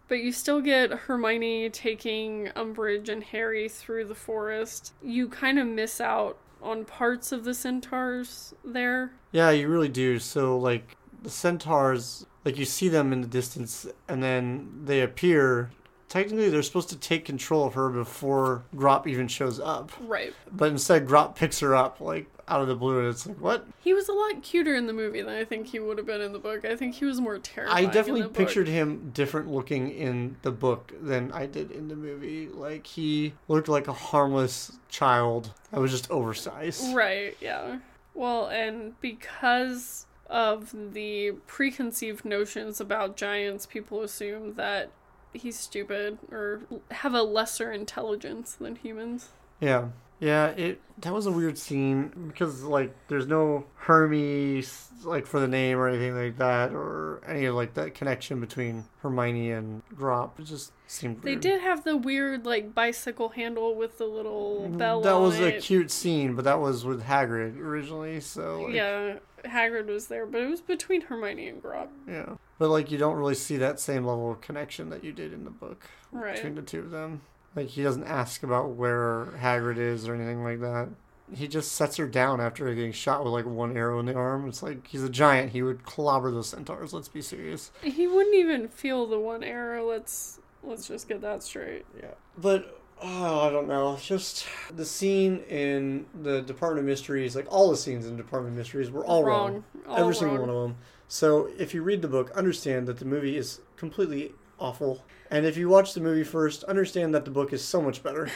But you still get Hermione taking Umbridge and Harry through the forest. You kind of miss out on parts of the centaurs there. Yeah, you really do. So like the centaurs, like you see them in the distance, and then they appear. Technically, they're supposed to take control of her before Grawp even shows up, Right. but instead Grawp picks her up like out of the blue, and it's like, what? He was a lot cuter in the movie than I think he would have been in the book. I think he was more terrifying. I definitely in the book. pictured him different looking in the book than I did in the movie. Like he looked like a harmless child that was just oversized. Right, yeah. Well, and because of the preconceived notions about giants, people assume that he's stupid or have a lesser intelligence than humans. Yeah. Yeah, it that was a weird scene because like there's no Hermes like for the name or anything like that or any of like that connection between Hermione and Grawp. It just seemed They weird. did have the weird like bicycle handle with the little bell Mm, That on was a it. cute scene, but that was with Hagrid originally, so like, Yeah, Hagrid was there, but it was between Hermione and Grawp. yeah. But like you don't really see that same level of connection that you did in the book Right. between the two of them. Like he doesn't ask about where Hagrid is or anything like that. He just sets her down after getting shot with like one arrow in the arm. It's like he's a giant. He would clobber those centaurs. Let's be serious. He wouldn't even feel the one arrow. Let's let's just get that straight. Yeah. But oh, I don't know. Just the scene in the Department of Mysteries, like all the scenes in Department of Mysteries, were all wrong. All Every single one of them. So if you read the book, understand that the movie is completely awful. And if you watch the movie first, understand that the book is so much better.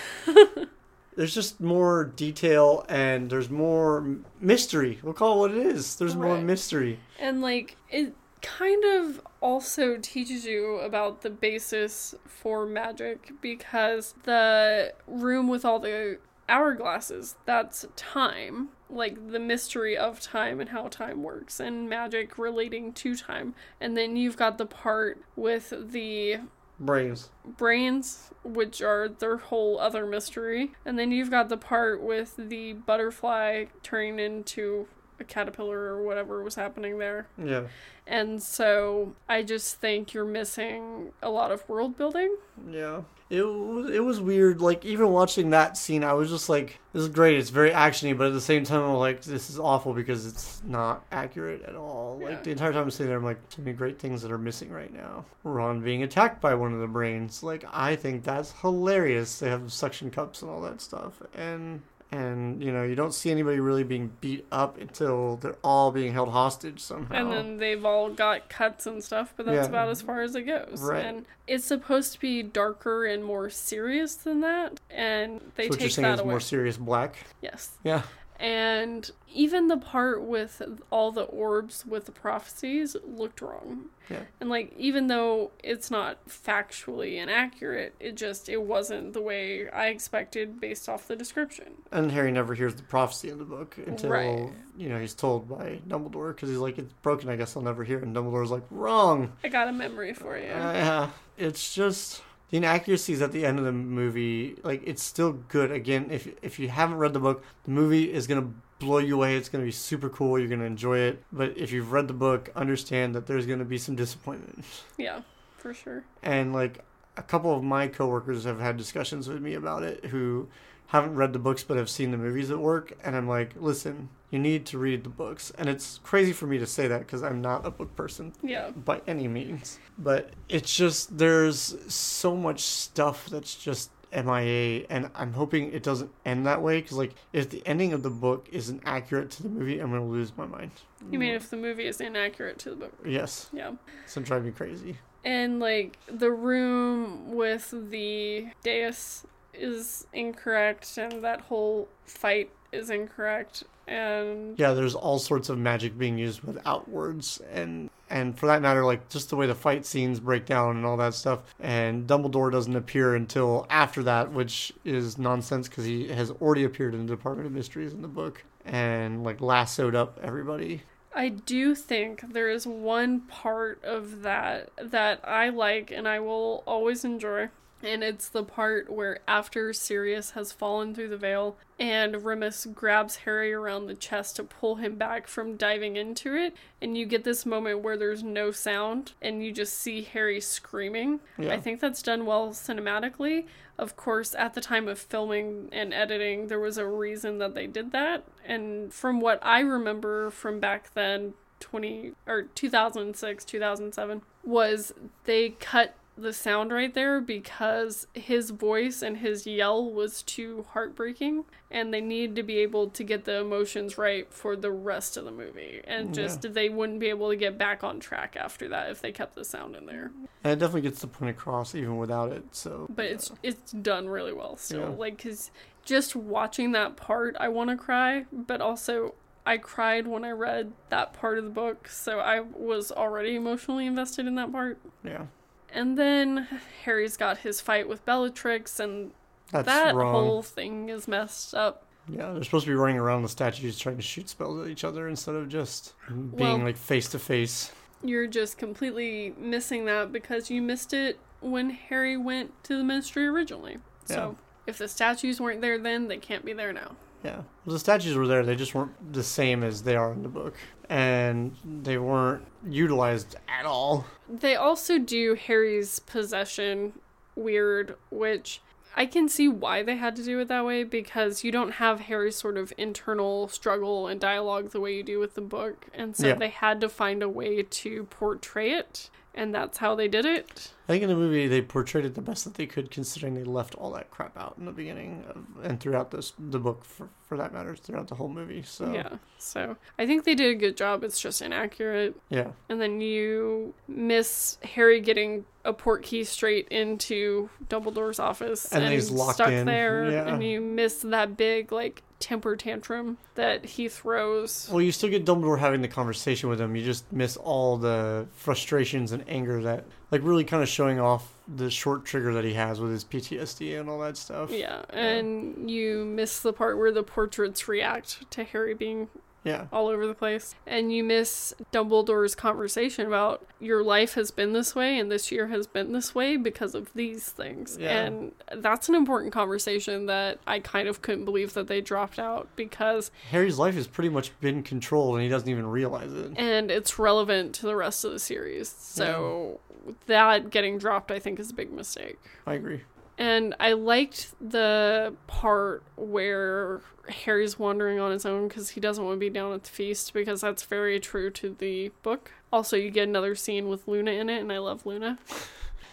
[laughs] there's just more detail and there's more mystery. We'll call it what it is. There's more mystery. And like it kind of also teaches you about the basis for magic because the room with all the hourglasses, that's time. Like the mystery of time and how time works and magic relating to time. And then you've got the part with the Brains. brains, which are their whole other mystery. And then you've got the part with the butterfly turning into a caterpillar or whatever was happening there. Yeah. And so I just think you're missing a lot of world building. Yeah. It was it was weird. Like even watching that scene, I was just like, "This is great. It's very actiony," but at the same time, I'm like, "This is awful because it's not accurate at all." Yeah. Like the entire time I'm sitting there, I'm like, "So many great things that are missing right now." Ron being attacked by one of the brains. Like I think that's hilarious. They have suction cups and all that stuff, and and you know you don't see anybody really being beat up until they're all being held hostage somehow. And then they've all got cuts and stuff, but that's Yeah. about as far as it goes. Right. And it's supposed to be darker and more serious than that. And they so what you're take saying that is away. more Sirius Black. yes. Yeah. And even the part with all the orbs with the prophecies looked wrong. Yeah. And like even though it's not factually inaccurate, it just it wasn't the way I expected based off the description. And Harry never hears the prophecy in the book until Right. you know he's told by Dumbledore because he's like, "It's broken. I guess I'll never hear." it. And Dumbledore's like, "Wrong." I got a memory for you. Uh, yeah, it's just the inaccuracies at the end of the movie. Like, it's still good. Again, if if you haven't read the book, the movie is gonna blow you away. It's gonna be super cool. You're gonna enjoy it. But if you've read the book, understand that there's gonna be some disappointment. [laughs] yeah, for sure. and like a couple of my coworkers have had discussions with me about it who haven't read the books but have seen the movies at work and i'm like listen you need to read the books and it's crazy for me to say that because i'm not a book person Yeah. by any means but it's just there's so much stuff that's just MIA, and I'm hoping it doesn't end that way. Because like, if the ending of the book isn't accurate to the movie, I'm gonna lose my mind. You mean if the movie is inaccurate to the book? Yes, Yeah. it's gonna drive me crazy. And like the room with the dais is incorrect, and that whole fight is incorrect. And Yeah, there's all sorts of magic being used without words, and and for that matter, like just the way the fight scenes break down and all that stuff. And Dumbledore doesn't appear until after that, which is nonsense because he has already appeared in the Department of Mysteries in the book and like lassoed up everybody. I do think there is one part of that that I like and I will always enjoy. And it's the part where after Sirius has fallen through the veil and Remus grabs Harry around the chest to pull him back from diving into it. And you get this moment where there's no sound and you just see Harry screaming. Yeah. I think that's done well cinematically. Of course, at the time of filming and editing, there was a reason that they did that. And from what I remember from back then, 20 or 2006, 2007, was they cut the sound right there because his voice and his yell was too heartbreaking and they needed to be able to get the emotions right for the rest of the movie and mm, just they wouldn't be able to get back on track after that if they kept the sound in there And it definitely gets the point across even without it. So, but it's uh, it's done really well still Yeah. like because just watching that part i want to cry but also i cried when i read that part of the book so i was already emotionally invested in that part yeah, and then harry's got his fight with bellatrix and that's that wrong. whole thing is messed up Yeah, they're supposed to be running around the statues trying to shoot spells at each other instead of just being Well- like face to face. you're just completely missing that because you missed it when harry went to the ministry originally so if the statues weren't there then they can't be there now Yeah. Well, the statues were there, they just weren't the same as they are in the book. And they weren't utilized at all. They also do Harry's possession weird, which I can see why they had to do it that way because you don't have Harry's sort of internal struggle and dialogue the way you do with the book. And so Yeah. they had to find a way to portray it, and that's how they did it. I think in the movie they portrayed it the best that they could, considering they left all that crap out in the beginning of, and throughout this the book, for for that matter, throughout the whole movie. So Yeah. So I think they did a good job. It's just inaccurate. yeah, And then you miss Harry getting a Portkey straight into Dumbledore's office And and, he's locked stuck in, there. yeah. And you miss that big like temper tantrum that he throws. Well, you still get Dumbledore having the conversation with him. You just miss all the frustrations and anger that, like, really kind of showing off the short trigger that he has with his PTSD and all that stuff. Yeah, and you miss the part where the portraits react to Harry being Yeah. all over the place. And you miss Dumbledore's conversation about your life has been this way and this year has been this way because of these things. Yeah. And that's an important conversation that I kind of couldn't believe that they dropped out because Harry's life has pretty much been controlled and he doesn't even realize it. and it's relevant to the rest of the series. So that getting dropped I think is a big mistake. I agree. And I liked the part where Harry's wandering on his own because he doesn't want to be down at the feast because that's very true to the book. Also, you get another scene with Luna in it, and I love Luna.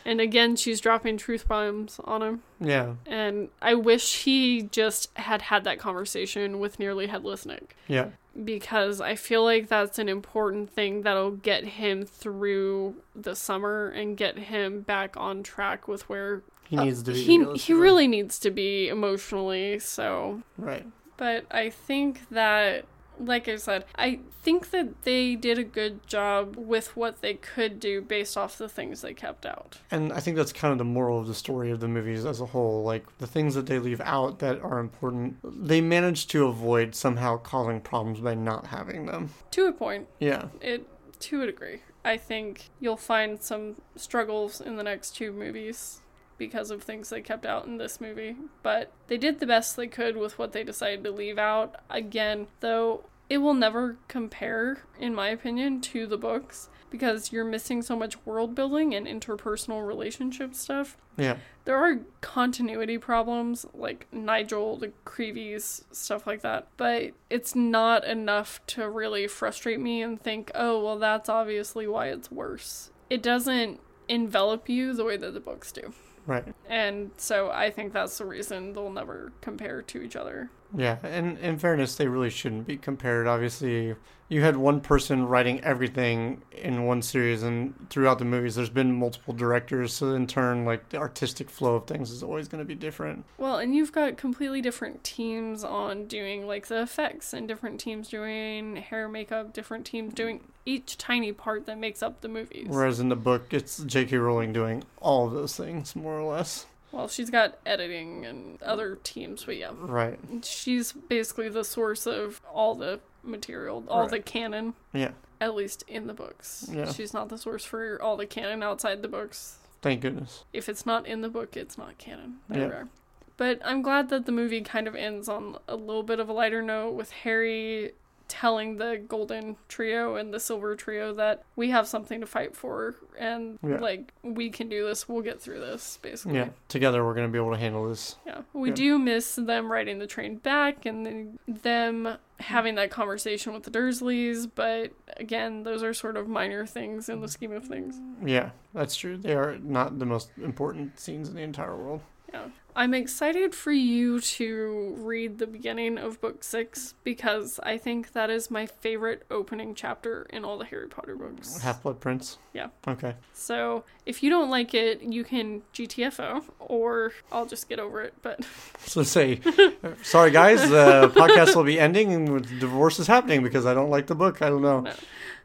And again, she's dropping truth bombs on him. Yeah. And I wish he just had had that conversation with Nearly Headless Nick Yeah. because I feel like that's an important thing that'll get him through the summer and get him back on track with where He needs to be. he he really needs to be emotionally so Right. but i think that like i said i think that they did a good job with what they could do based off the things they kept out And I think that's kind of the moral of the story of the movies as a whole. Like the things that they leave out that are important, they manage to avoid somehow causing problems by not having them. to a point Yeah. it to a degree i think you'll find some struggles in the next two movies because of things they kept out in this movie but they did the best they could with what they decided to leave out again though it will never compare in my opinion to the books because you're missing so much world building and interpersonal relationship stuff Yeah. there are continuity problems like Nigel, the Creeveys, stuff like that, but it's not enough to really frustrate me and think, oh, well, that's obviously why it's worse. It doesn't envelop you the way that the books do. Right. And so I think that's the reason they'll never compare to each other. Yeah, and in fairness, they really shouldn't be compared. Obviously, you had one person writing everything in one series, and throughout the movies, there's been multiple directors. So in turn, like the artistic flow of things is always going to be different. Well, and you've got completely different teams on doing like the effects, and different teams doing hair, makeup, different teams doing each tiny part that makes up the movies. Whereas in the book, it's J.K. Rowling doing all of those things more or less. Well, she's got editing and other teams, but yeah. Right. She's basically the source of all the material, all Right. the canon, Yeah. at least in the books. Yeah. She's not the source for all the canon outside the books. Thank goodness. If it's not in the book, it's not canon. There Yeah. we are. But I'm glad that the movie kind of ends on a little bit of a lighter note with Harry telling the golden trio and the silver trio that we have something to fight for and Yeah. like we can do this we'll get through this basically Yeah. Together, we're going to be able to handle this. Yeah, we Yeah. do miss them riding the train back and then them having that conversation with the Dursleys, but again, those are sort of minor things in the scheme of things. Yeah, that's true. They are not the most important scenes in the entire world. Yeah. I'm excited for you to read the beginning of book six because I think that is my favorite opening chapter in all the Harry Potter books. Half Blood Prince. Yeah. Okay. So if you don't like it, you can GTFO or I'll just get over it. But [laughs] So say, uh, sorry guys, the [laughs] podcast will be ending and with divorce is happening because I don't like the book. I don't know. No.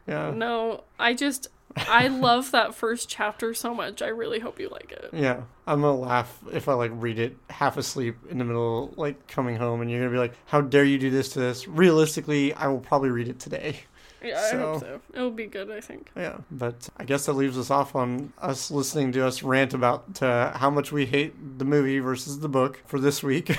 Yeah. No, I just I love that first chapter so much. I really hope you like it. Yeah, I'm gonna laugh if I like read it half asleep in the middle, like coming home, and you're gonna be like, "How dare you do this to this?" Realistically, I will probably read it today. Yeah, I hope So- so. It'll be good, I think. Yeah, but I guess that leaves us off on us listening to us rant about uh, how much we hate the movie versus the book for this week.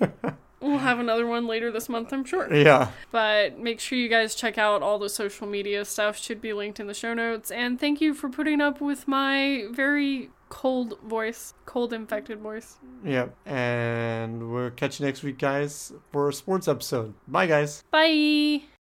[laughs] We'll have another one later this month, I'm sure. yeah, But make sure you guys check out all the social media stuff, should be linked in the show notes. And thank you for putting up with my very cold voice, cold infected voice. yeah, and we'll catch you next week, guys, for a sports episode. Bye, guys. Bye!